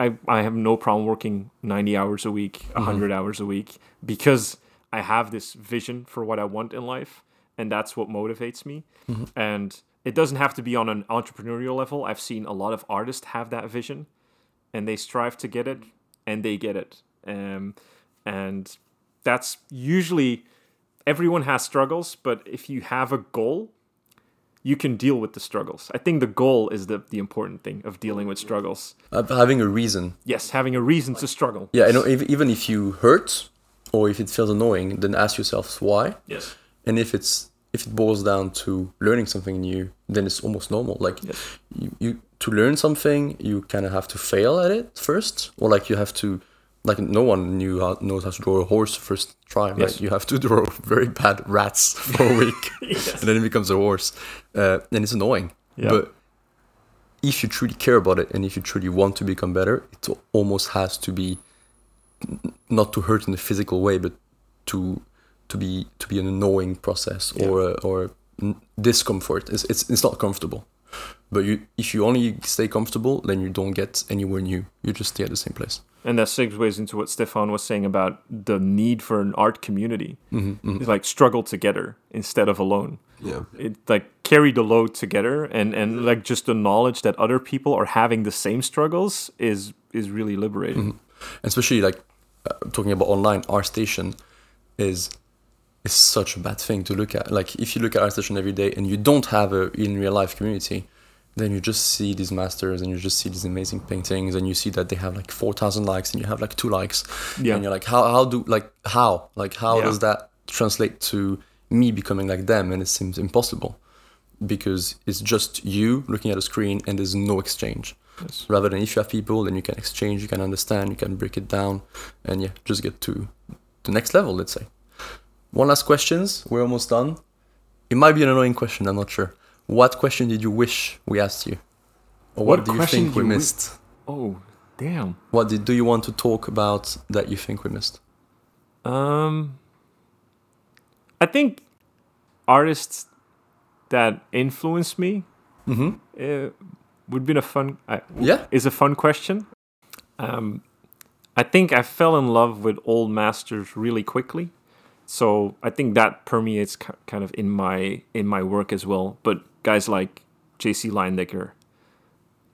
Speaker 2: I, I have no problem working 90 hours a week, 100 hours a week because I have this vision for what I want in life. And that's what motivates me. And it doesn't have to be on an entrepreneurial level. I've seen a lot of artists have that vision and they strive to get it. and they get it. Um, and that's usually everyone has struggles, but if you have a goal, you can deal with the struggles. I think the goal is the, the important thing of dealing with struggles.
Speaker 1: Uh, having a reason.
Speaker 2: Yes, having a reason to struggle.
Speaker 1: Yeah, I know. If, even if you hurt or if it feels annoying, then ask yourself why.
Speaker 2: Yes.
Speaker 1: And if it's if it boils down to learning something new, then it's almost normal. Like
Speaker 2: Yes.
Speaker 1: you, you to learn something, you kind of have to fail at it first, or like you have to. Like no one knew how knows how to draw a horse first try. Right?
Speaker 2: Yes.
Speaker 1: You have to [LAUGHS] draw very bad rats for a week, [LAUGHS]
Speaker 2: Yes.
Speaker 1: and then it becomes a horse, uh, and it's annoying.
Speaker 2: Yeah.
Speaker 1: But if you truly care about it and if you truly want to become better, it almost has to be not to hurt in a physical way, but to to be to be an annoying process or a, or discomfort. It's, it's it's not comfortable. But you if you only stay comfortable, then you don't get anywhere new. You just stay at the same place.
Speaker 2: And that segues into what Stefan was saying about the need for an art community.
Speaker 1: Mm-hmm,
Speaker 2: It's like struggle together instead of alone.
Speaker 3: Yeah.
Speaker 2: It like carry the load together and, and like just the knowledge that other people are having the same struggles is is really liberating.
Speaker 1: especially like uh, talking about online ArtStation is is such a bad thing to look at like if you look at ArtStation every day and you don't have a in real life community then you just see these masters and you just see these amazing paintings and you see that they have like 4000 likes and you have like two likes.
Speaker 2: Yeah.
Speaker 1: and you're like how how do like how? Like how
Speaker 2: Yeah.
Speaker 1: does that translate to me becoming like them? And it seems impossible because it's just you looking at a screen and there's no exchange.
Speaker 2: Yes.
Speaker 1: rather than if you have people then you can exchange you can understand you can break it down and yeah just get to the next level let's say. One last questions. We're almost done. It might be an annoying question i'm not sure what question did you wish we asked you or what,
Speaker 2: What
Speaker 1: do you think we
Speaker 2: you
Speaker 1: missed
Speaker 2: Oh, damn.
Speaker 1: what did, do you want to talk about that you think we missed
Speaker 2: Um, I think artists that influenced me
Speaker 1: mm-hmm.
Speaker 2: uh, would be a fun. I,
Speaker 1: yeah
Speaker 2: is a fun question. Um, I think I fell in love with old masters really quickly, so I think that permeates kind of in my in my work as well. But guys like J.C. Leyendecker,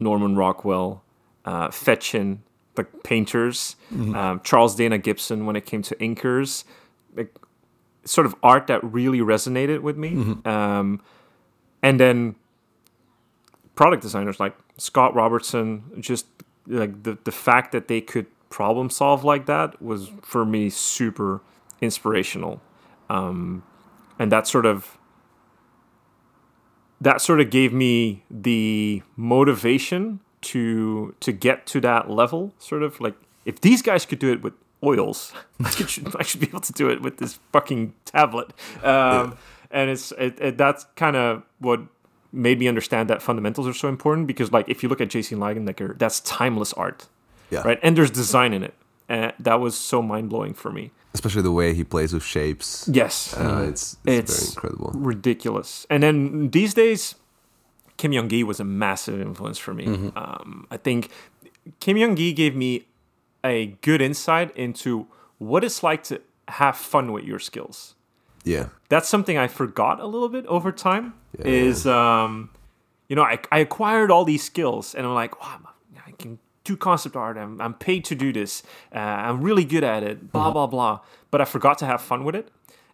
Speaker 2: Norman Rockwell, uh, Fechin, the painters, um, Charles Dana Gibson when it came to inkers, like sort of art that really resonated with me. Um, and then product designers like Scott Robertson, just like the, the fact that they could problem solve like that was for me super inspirational. Um, and that sort of that sort of gave me the motivation to to get to that level. Sort of like if these guys could do it with oils, [LAUGHS] I should I should be able to do it with this fucking tablet. Um, And it's it, it, that's kind of what made me understand that fundamentals are so important because like if you look at J.C. Leyendecker, that's timeless art,
Speaker 3: Yeah.
Speaker 2: right? And there's design in it, and that was so mind blowing for me.
Speaker 3: Especially the way he plays with shapes.
Speaker 2: Yes,
Speaker 3: Uh, it's, it's,
Speaker 2: It's-
Speaker 3: very incredible.
Speaker 2: ridiculous. And then these days, Kim Jung Gi was a massive influence for me. Um, I think Kim Jung Gi gave me a good insight into what it's like to have fun with your skills.
Speaker 3: Yeah.
Speaker 2: That's something I forgot a little bit over time.
Speaker 3: Yeah.
Speaker 2: Is um, you know, I, I acquired all these skills, and I'm like, wow, do concept art. I'm, I'm paid to do this. Uh, I'm really good at it. Blah blah blah. But I forgot to have fun with it.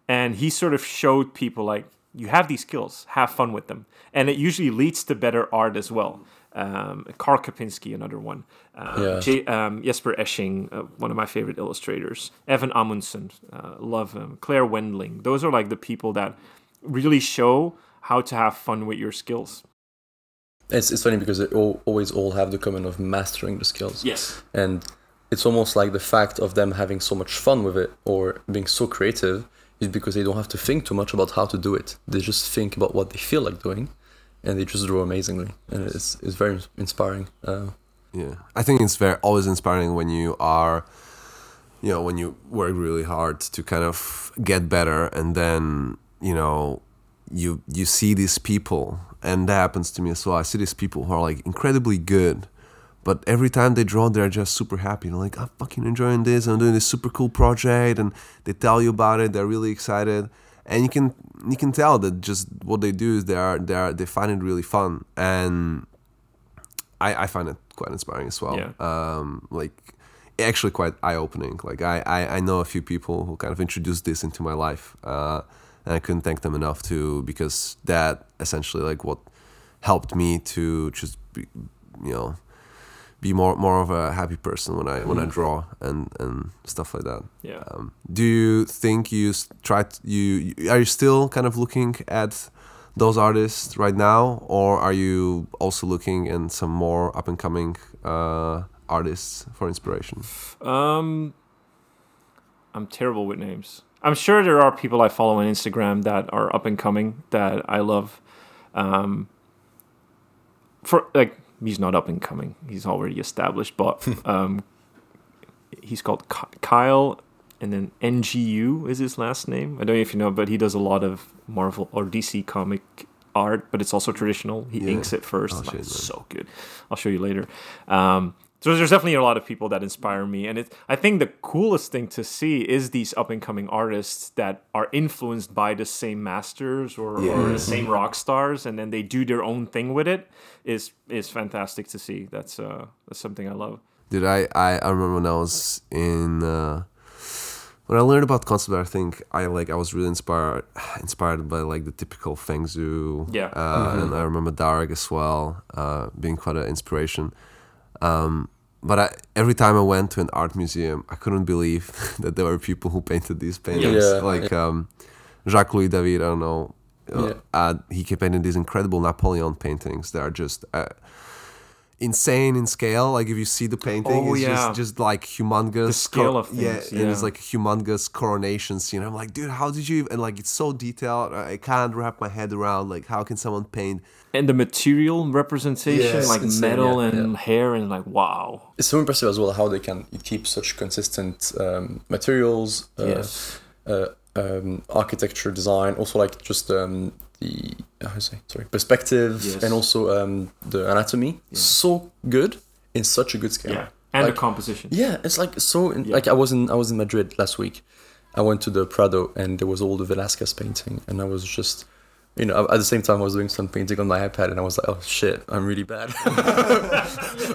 Speaker 2: And he sort of showed people like, you have these skills, have fun with them, and it usually leads to better art as well. Um, Karl Kopinski, another one. Um,
Speaker 1: Yeah.
Speaker 2: J- um, Jesper Ejsing, uh, one of my favorite illustrators. Even Amundsen, uh, love him. Claire Wendling. Those are like the people that really show how to have fun with your skills.
Speaker 1: It's, it's funny because they all, always all have the common of mastering the skills.
Speaker 2: Yes.
Speaker 1: and it's almost like the fact of them having so much fun with it or being so creative is because they don't have to think too much about how to do it. They just think about what they feel like doing and they just draw amazingly. And it's, it's very inspiring uh,
Speaker 3: Yeah, I think it's very always inspiring when you are, you know, when you work really hard to kind of get better, and then you know, you you see these people, and that happens to me as well. I see these people who are like incredibly good, but every time they draw, they're just super happy. They're like, I'm fucking enjoying this. I'm doing this super cool project, and they tell you about it. They're really excited, and you can you can tell that just what they do is they are they are they find it really fun and I, I find it quite inspiring as well.
Speaker 2: Yeah.
Speaker 3: Um, like actually quite eye opening. Like I, I I know a few people who kind of introduced this into my life, uh, and I couldn't thank them enough too because that essentially like what helped me to just be, you know be more more of a happy person when I when I draw and and stuff like that.
Speaker 2: Yeah.
Speaker 3: Um, do you think you try t- you you- are you still kind of looking at those artists right now, or are you also looking in some more up and coming uh, artists for inspiration?
Speaker 2: Um, I'm terrible with names. I'm sure there are people I follow on Instagram that are up and coming that I love. Um, for like, he's not up and coming. He's already established, but [LAUGHS] um, he's called Kael, and then NGU is his last name. I don't know if you know, but he does a lot of Marvel or DC comic art, but it's also traditional. He
Speaker 3: Yeah.
Speaker 2: inks it first.
Speaker 3: Oh,
Speaker 2: Like,
Speaker 3: shit,
Speaker 2: it's so good. I'll show you later. Um, so there's definitely a lot of people that inspire me, and it. I think the coolest thing to see is these up and coming artists that are influenced by the same masters or, or the same rock stars, and then they do their own thing with it. Is is fantastic to see. That's uh that's something I love.
Speaker 3: Did I, I I remember when I was in uh, when I learned about concept art, I think I like I was really inspired inspired by like the typical Feng Zhu.
Speaker 2: Yeah.
Speaker 3: Uh, And I remember Darek as well, uh, being quite an inspiration. Um, but I, every time I went to an art museum, I couldn't believe [LAUGHS] that there were people who painted these paintings.
Speaker 1: Yeah,
Speaker 3: like um, Jacques Louis David, I don't know. uh,
Speaker 1: Yeah.
Speaker 3: uh, he painted these incredible Napoleon paintings that are just uh, insane in scale. Like if you see the painting,
Speaker 2: Oh,
Speaker 3: it's
Speaker 2: yeah.
Speaker 3: just just like humongous.
Speaker 2: The scale of things,
Speaker 3: yeah,
Speaker 2: things,
Speaker 3: and it's
Speaker 2: yeah.
Speaker 3: like humongous coronation scene. I'm like, dude, how did you? And like it's so detailed. I I can't wrap my head around like how can someone paint?
Speaker 2: And the material representation,
Speaker 1: Yes,
Speaker 2: like
Speaker 1: insane,
Speaker 2: metal
Speaker 1: yeah,
Speaker 2: and
Speaker 1: yeah.
Speaker 2: hair, and like wow.
Speaker 1: It's so impressive as well how they can keep such consistent um, materials, uh,
Speaker 2: yes.
Speaker 1: uh, um, architecture, design, also like just um, the uh, how say sorry perspective
Speaker 2: Yes.
Speaker 1: and also um, the anatomy. So good in such a good scale.
Speaker 2: Yeah. And
Speaker 1: Like-
Speaker 2: the composition.
Speaker 1: Yeah, it's like so. In,
Speaker 2: Yeah.
Speaker 1: Like I was in I was in Madrid last week. I went to the Prado and there was all the Velasquez painting, and I was just, you know, at the same time I was doing some painting on my iPad, and I was like, oh shit, I'm really bad. [LAUGHS]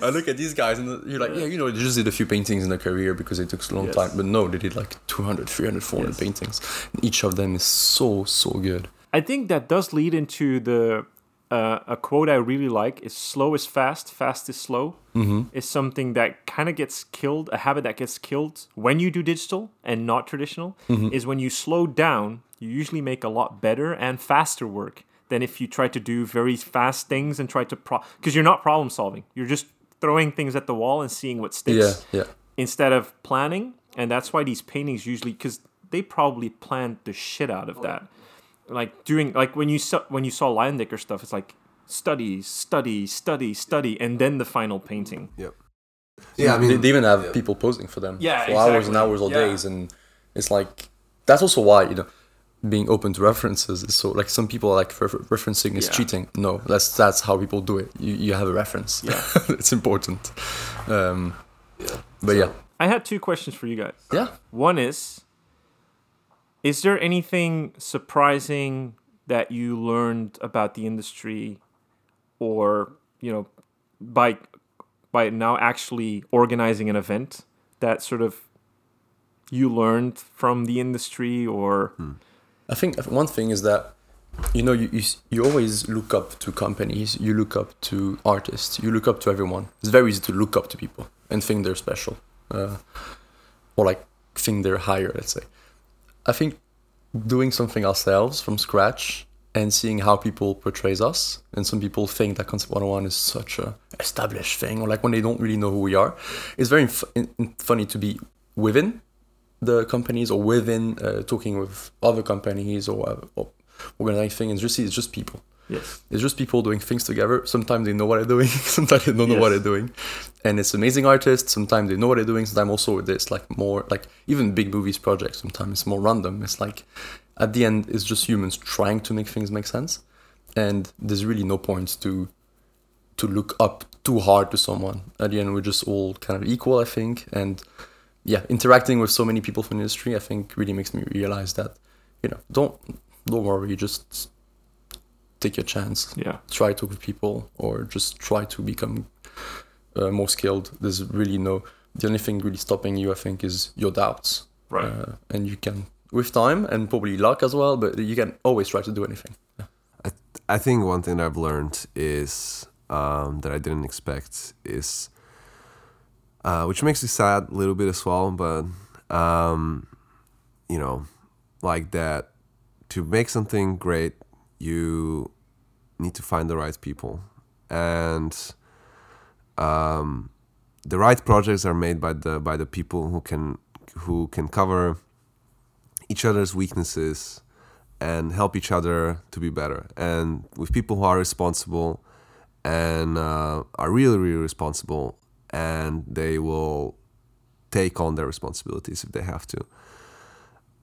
Speaker 1: I look at these guys and you're like, yeah, you know, they just did a few paintings in their career because it took a long
Speaker 2: Yes.
Speaker 1: time, but no, they did like 200, 300, 400
Speaker 2: Yes.
Speaker 1: paintings. And each of them is so so good.
Speaker 2: I think that does lead into the uh, a quote I really like is slow is fast, fast is slow. Mm-hmm. Is something that kind of gets killed. A habit that gets killed when you do digital and not traditional is when you slow down. You usually make a lot better and faster work than if you try to do very fast things and try to pro because you're not problem solving. You're just throwing things at the wall and seeing what sticks
Speaker 1: Yeah, yeah.
Speaker 2: instead of planning. And that's why these paintings usually, because they probably planned the shit out of that. Like doing, like when you saw when you saw Leyendecker stuff, it's like study, study, study, study, and then the final painting.
Speaker 3: Yep. Yeah, I
Speaker 1: they,
Speaker 3: mean,
Speaker 1: they even have people posing for them
Speaker 2: Yeah,
Speaker 1: for hours and hours or
Speaker 2: Yeah.
Speaker 1: days, and it's like that's also why you know being open to references is so like some people are like refer- referencing is
Speaker 2: Yeah.
Speaker 1: cheating. No, that's that's how people do it. You you have a reference.
Speaker 2: Yeah. [LAUGHS]
Speaker 1: it's important. Um, but yeah,
Speaker 2: I had two questions for you guys.
Speaker 1: yeah.
Speaker 2: One is Is there anything surprising that you learned about the industry or, you know, by by now actually organizing an event that sort of you learned from the industry or
Speaker 1: I think one thing is that you know you, you you always look up to companies, you look up to artists, you look up to everyone. It's very easy to look up to people and think they're special, uh, or like think they're higher. Let's say. I think doing something ourselves from scratch and seeing how people portrays us, and some people think that Concept 101 is such a established thing, or like when they don't really know who we are, it's very f- funny to be within the companies or within uh, talking with other companies or, or organizing things. Just see, it's just people.
Speaker 2: Yes.
Speaker 1: It's just people doing things together. Sometimes they know what they're doing. [LAUGHS] sometimes they don't know what
Speaker 2: Yes.
Speaker 1: they're doing. And it's amazing artists. Sometimes they know what they're doing. Sometimes also it's like more like even big movies projects. Sometimes it's more random. It's like at the end it's just humans trying to make things make sense. And there's really no point to to look up too hard to someone. At the end we're just all kind of equal, I think. And yeah, interacting with so many people from the industry, I think really makes me realize that, you know, don't don't worry, just take your chance
Speaker 2: Yeah.
Speaker 1: try to talk with people or just try to become uh, more skilled there's really no the only thing really stopping you, I think, is your doubts.
Speaker 2: Right.
Speaker 1: Uh, and you can, with time and probably luck as well, but you can always try to do anything.
Speaker 3: I, I think one thing I've learned is um, that I didn't expect is, uh, which makes me sad a little bit as well, but um, you know, like that to make something great, you need to find the right people, and um, the right projects are made by the by the people who can who can cover each other's weaknesses and help each other to be better. And with people who are responsible and uh, are really, really responsible, and they will take on their responsibilities if they have to.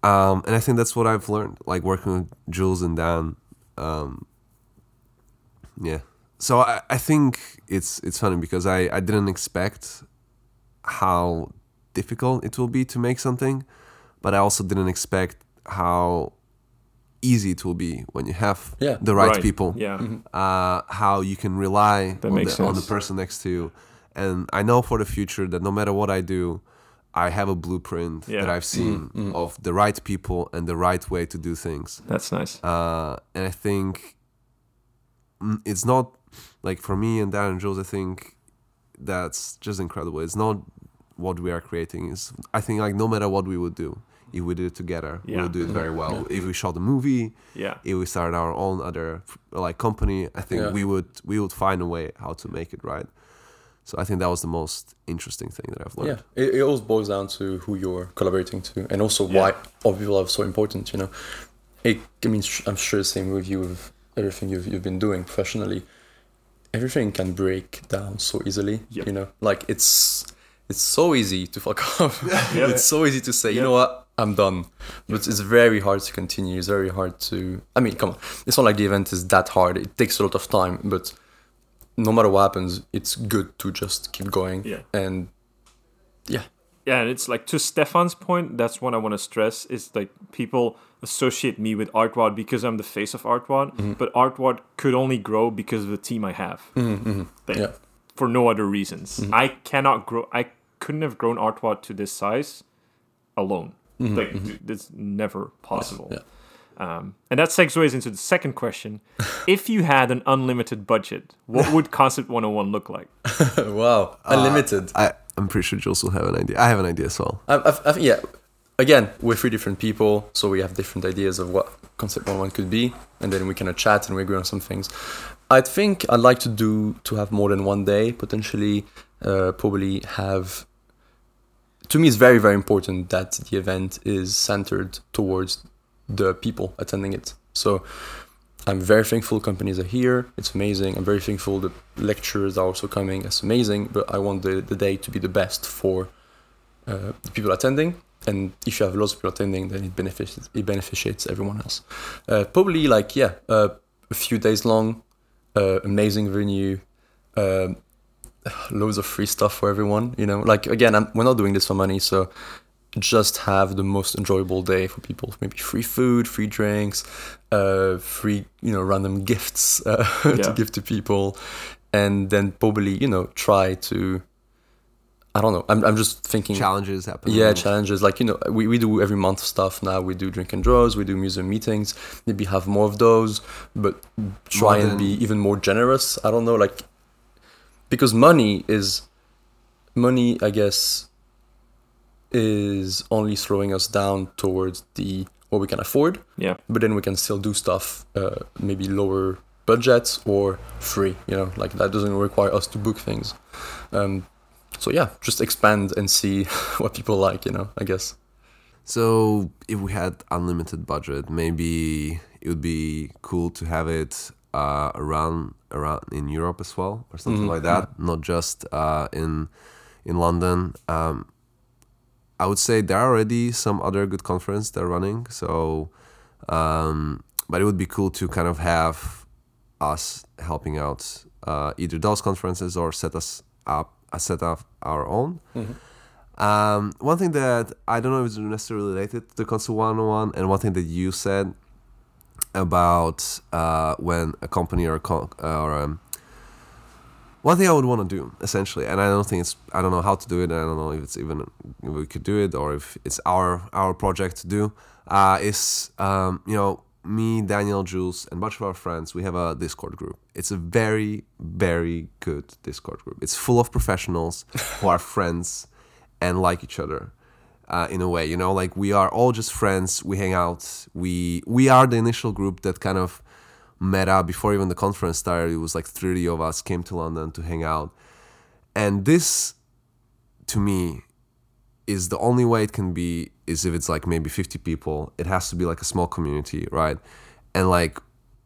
Speaker 3: Um, and I think that's what I've learned, like working with Jules and Dan. Um, yeah. So I, I think it's it's funny because I, I didn't expect how difficult it will be to make something, but I also didn't expect how easy it will be when you have
Speaker 1: Yeah.
Speaker 3: the right,
Speaker 2: Right.
Speaker 3: people.
Speaker 2: Yeah.
Speaker 3: Uh, how you can rely
Speaker 2: That
Speaker 3: on
Speaker 2: makes
Speaker 3: the, on the person next to you. And I know for the future that no matter what I do, I have a blueprint
Speaker 2: Yeah.
Speaker 3: that I've seen of the right people and the right way to do things.
Speaker 2: That's nice.
Speaker 3: Uh, and I think it's not like for me and Dan and Jules. I think that's just incredible. It's not what we are creating. Is I think like no matter what we would do, if we did it together, we would do it very well. If we shot a movie,
Speaker 2: Yeah.
Speaker 3: if we started our own other like company, I think
Speaker 1: Yeah.
Speaker 3: we would we would find a way how to make it right. So I think that was the most interesting thing that I've learned.
Speaker 1: Yeah, it, it always boils down to who you're collaborating to, and also
Speaker 2: Yeah.
Speaker 1: why other people are so important. You know, it, I mean, sh- I'm sure the same with you with everything you've you've been doing professionally. Everything can break down so easily.
Speaker 2: Yep.
Speaker 1: You know, like it's it's so easy to fuck [LAUGHS] up
Speaker 2: Yeah.
Speaker 1: it's so easy to say, you know what, I'm done. But it's very hard to continue. It's very hard to. I mean, come on, it's not like the event is that hard. It takes a lot of time, but no matter what happens, it's good to just keep going.
Speaker 2: Yeah.
Speaker 1: And yeah,
Speaker 2: Yeah, and it's like to Stefan's point, that's what I want to stress is like people associate me with Artwod because I'm the face of Artwod,
Speaker 1: Mm-hmm.
Speaker 2: but Artwod could only grow because of the team I have. Like,
Speaker 1: yeah.
Speaker 2: For no other reasons. I cannot grow I couldn't have grown Artwad to this size alone. Like it's never possible.
Speaker 1: Yeah.
Speaker 2: Um, and that segues into the second question. [LAUGHS] if you had an unlimited budget, what would Concept 101 look like? [LAUGHS]
Speaker 1: wow, uh, unlimited.
Speaker 3: I I'm pretty sure Jules will have an idea. I have an idea as well.
Speaker 1: I, I, I, yeah, again, we're three different people, so we have different ideas of what concept one one could be, and then we kind of chat and we agree on some things. I think I'd like to do to have more than one day, potentially, uh, probably have. To me, it's very very important that the event is centered towards the people attending it. So. I'm very thankful companies are here. It's amazing. I'm very thankful the lecturers are also coming. It's amazing. But I want the, the day to be the best for uh, the people attending. And if you have lots of people attending, then it benefits it benefits everyone else. Uh, probably like yeah, uh, a few days long, uh, amazing venue, um loads of free stuff for everyone. You know, like again, I'm, we're not doing this for money, so just have the most enjoyable day for people. Maybe free food, free drinks, uh, free you know random gifts uh, [LAUGHS] to give to people, and then probably you know try to. I don't know. I'm I'm just thinking.
Speaker 3: Challenges happen.
Speaker 1: Yeah, challenges. Like, you know, we, we do every month stuff now. We do drink and draws, we do museum meetings. Maybe have more of those, but try
Speaker 3: More
Speaker 1: and be even more generous. I don't know, like, because money is, money, I guess, is only slowing us down towards the what we can afford,
Speaker 2: Yeah.
Speaker 1: but then we can still do stuff, uh, maybe lower budgets or free, you know, like that doesn't require us to book things. Um, so yeah, just expand and see [LAUGHS] what people like, you know, I guess.
Speaker 3: So if we had unlimited budget, maybe it would be cool to have it uh, around around in Europe as well, or something like that. Not just uh, in in London. Um, I would say there are already some other good conferences that are running. So, um, but it would be cool to kind of have us helping out uh, either those conferences or set us up, set up our own. Um, one thing that I don't know if it's necessarily related to the Concept 101, and one thing that you said about uh, when a company or a co- or um, one thing I would want to do essentially, and I don't think it's I don't know how to do it. I don't know if it's even if we could do it or if it's our our project to do. Uh, is um, you know me, Daniel, Jules, and a bunch of our friends. We have a Discord group. It's a very very good Discord group. It's full of professionals [LAUGHS] who are friends and like each other. Uh, in a way, you know, like we are all just friends. We hang out. We we are the initial group that kind of met up before even the conference started. It was like 30 of us came to London to hang out. And this, to me, is the only way it can be is if it's like maybe 50 people. It has to be like a small community, right? And like,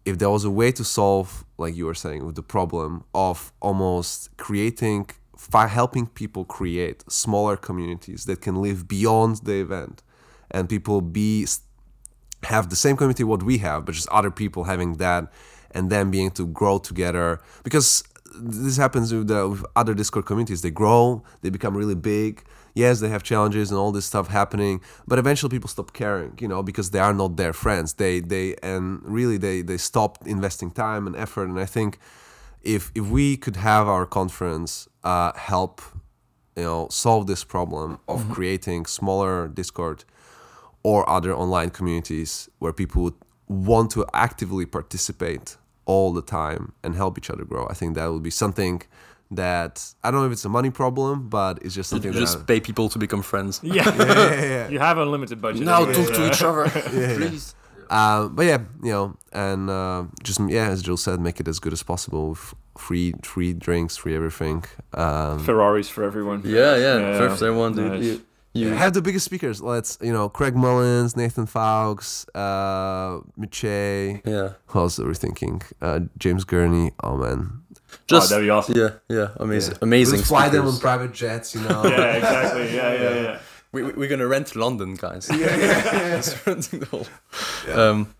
Speaker 3: if there was a way to solve, like you were saying, with the problem of almost creating, helping people create smaller communities that can live beyond the event and people be have the same community what we have, but just other people having that, and then being to grow together. Because this happens with, the, with other Discord communities. They grow, they become really big. Yes, they have challenges and all this stuff happening, but eventually people stop caring, you know, because they are not their friends. They they and really they they stop investing time and effort. And I think if if we could have our conference uh, help, you know, solve this problem of mm-hmm. creating smaller Discord or other online communities where people would want to actively participate all the time and help each other grow. I think that would be something that I don't know if it's a money problem, but it's just something
Speaker 1: you
Speaker 3: that
Speaker 1: just I, pay people to become friends. [LAUGHS]
Speaker 2: Yeah, yeah, yeah, yeah. you have unlimited budget.
Speaker 1: Now talk to each other, [LAUGHS] please.
Speaker 3: Uh, but yeah, you know, and uh, just yeah, as Jill said, make it as good as possible. with Free, free drinks, free everything. Um,
Speaker 2: Ferraris for everyone.
Speaker 1: Yeah, yeah, yeah. for everyone, dude. Nice.
Speaker 3: You have the biggest speakers. Let's you know Craig Mullins, Nathan Fowkes, uh, Miche.
Speaker 1: Yeah.
Speaker 3: Who else are we thinking? Uh, James Gurney. Oh man.
Speaker 2: Just, oh, that'd be awesome.
Speaker 1: Yeah, yeah, amazing, yeah. amazing.
Speaker 3: Just fly them on private jets, you know. [LAUGHS]
Speaker 2: yeah, exactly. Yeah, yeah, yeah.
Speaker 1: We, we're gonna rent London, guys. [LAUGHS]
Speaker 3: Yeah, yeah,
Speaker 1: yeah. renting the whole. Yeah. Um,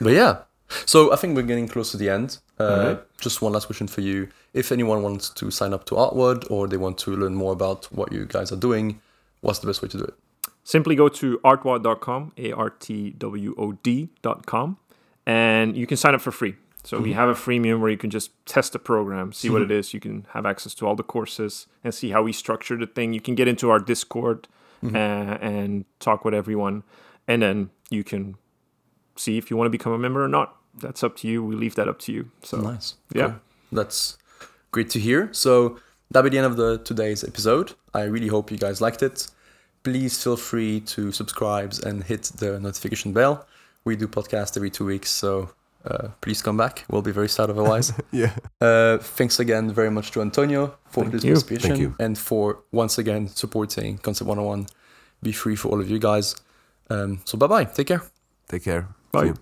Speaker 1: but yeah, so I think we're getting close to the end. Uh, mm-hmm. Just one last question for you: If anyone wants to sign up to Artwod or they want to learn more about what you guys are doing, what's the best way to do it?
Speaker 2: Simply go to artwod.com, A R T W O D.com, and you can sign up for free. So mm-hmm. we have a freemium where you can just test the program, see mm-hmm. what it is. You can have access to all the courses and see how we structure the thing. You can get into our Discord mm-hmm. uh, and talk with everyone, and then you can see if you want to become a member or not. That's up to you. We leave that up to you. So
Speaker 1: nice.
Speaker 2: Yeah,
Speaker 1: cool. that's great to hear. So that'll be the end of the today's episode. I really hope you guys liked it. Please feel free to subscribe and hit the notification bell. We do podcast every two weeks, so uh, please come back. We'll be very sad otherwise. [LAUGHS]
Speaker 3: yeah.
Speaker 1: Uh, thanks again very much to Antonio for Thank this you. participation and for once again supporting Concept 101. Be free for all of you guys. Um, so bye bye. Take care.
Speaker 3: Take care.
Speaker 2: Bye.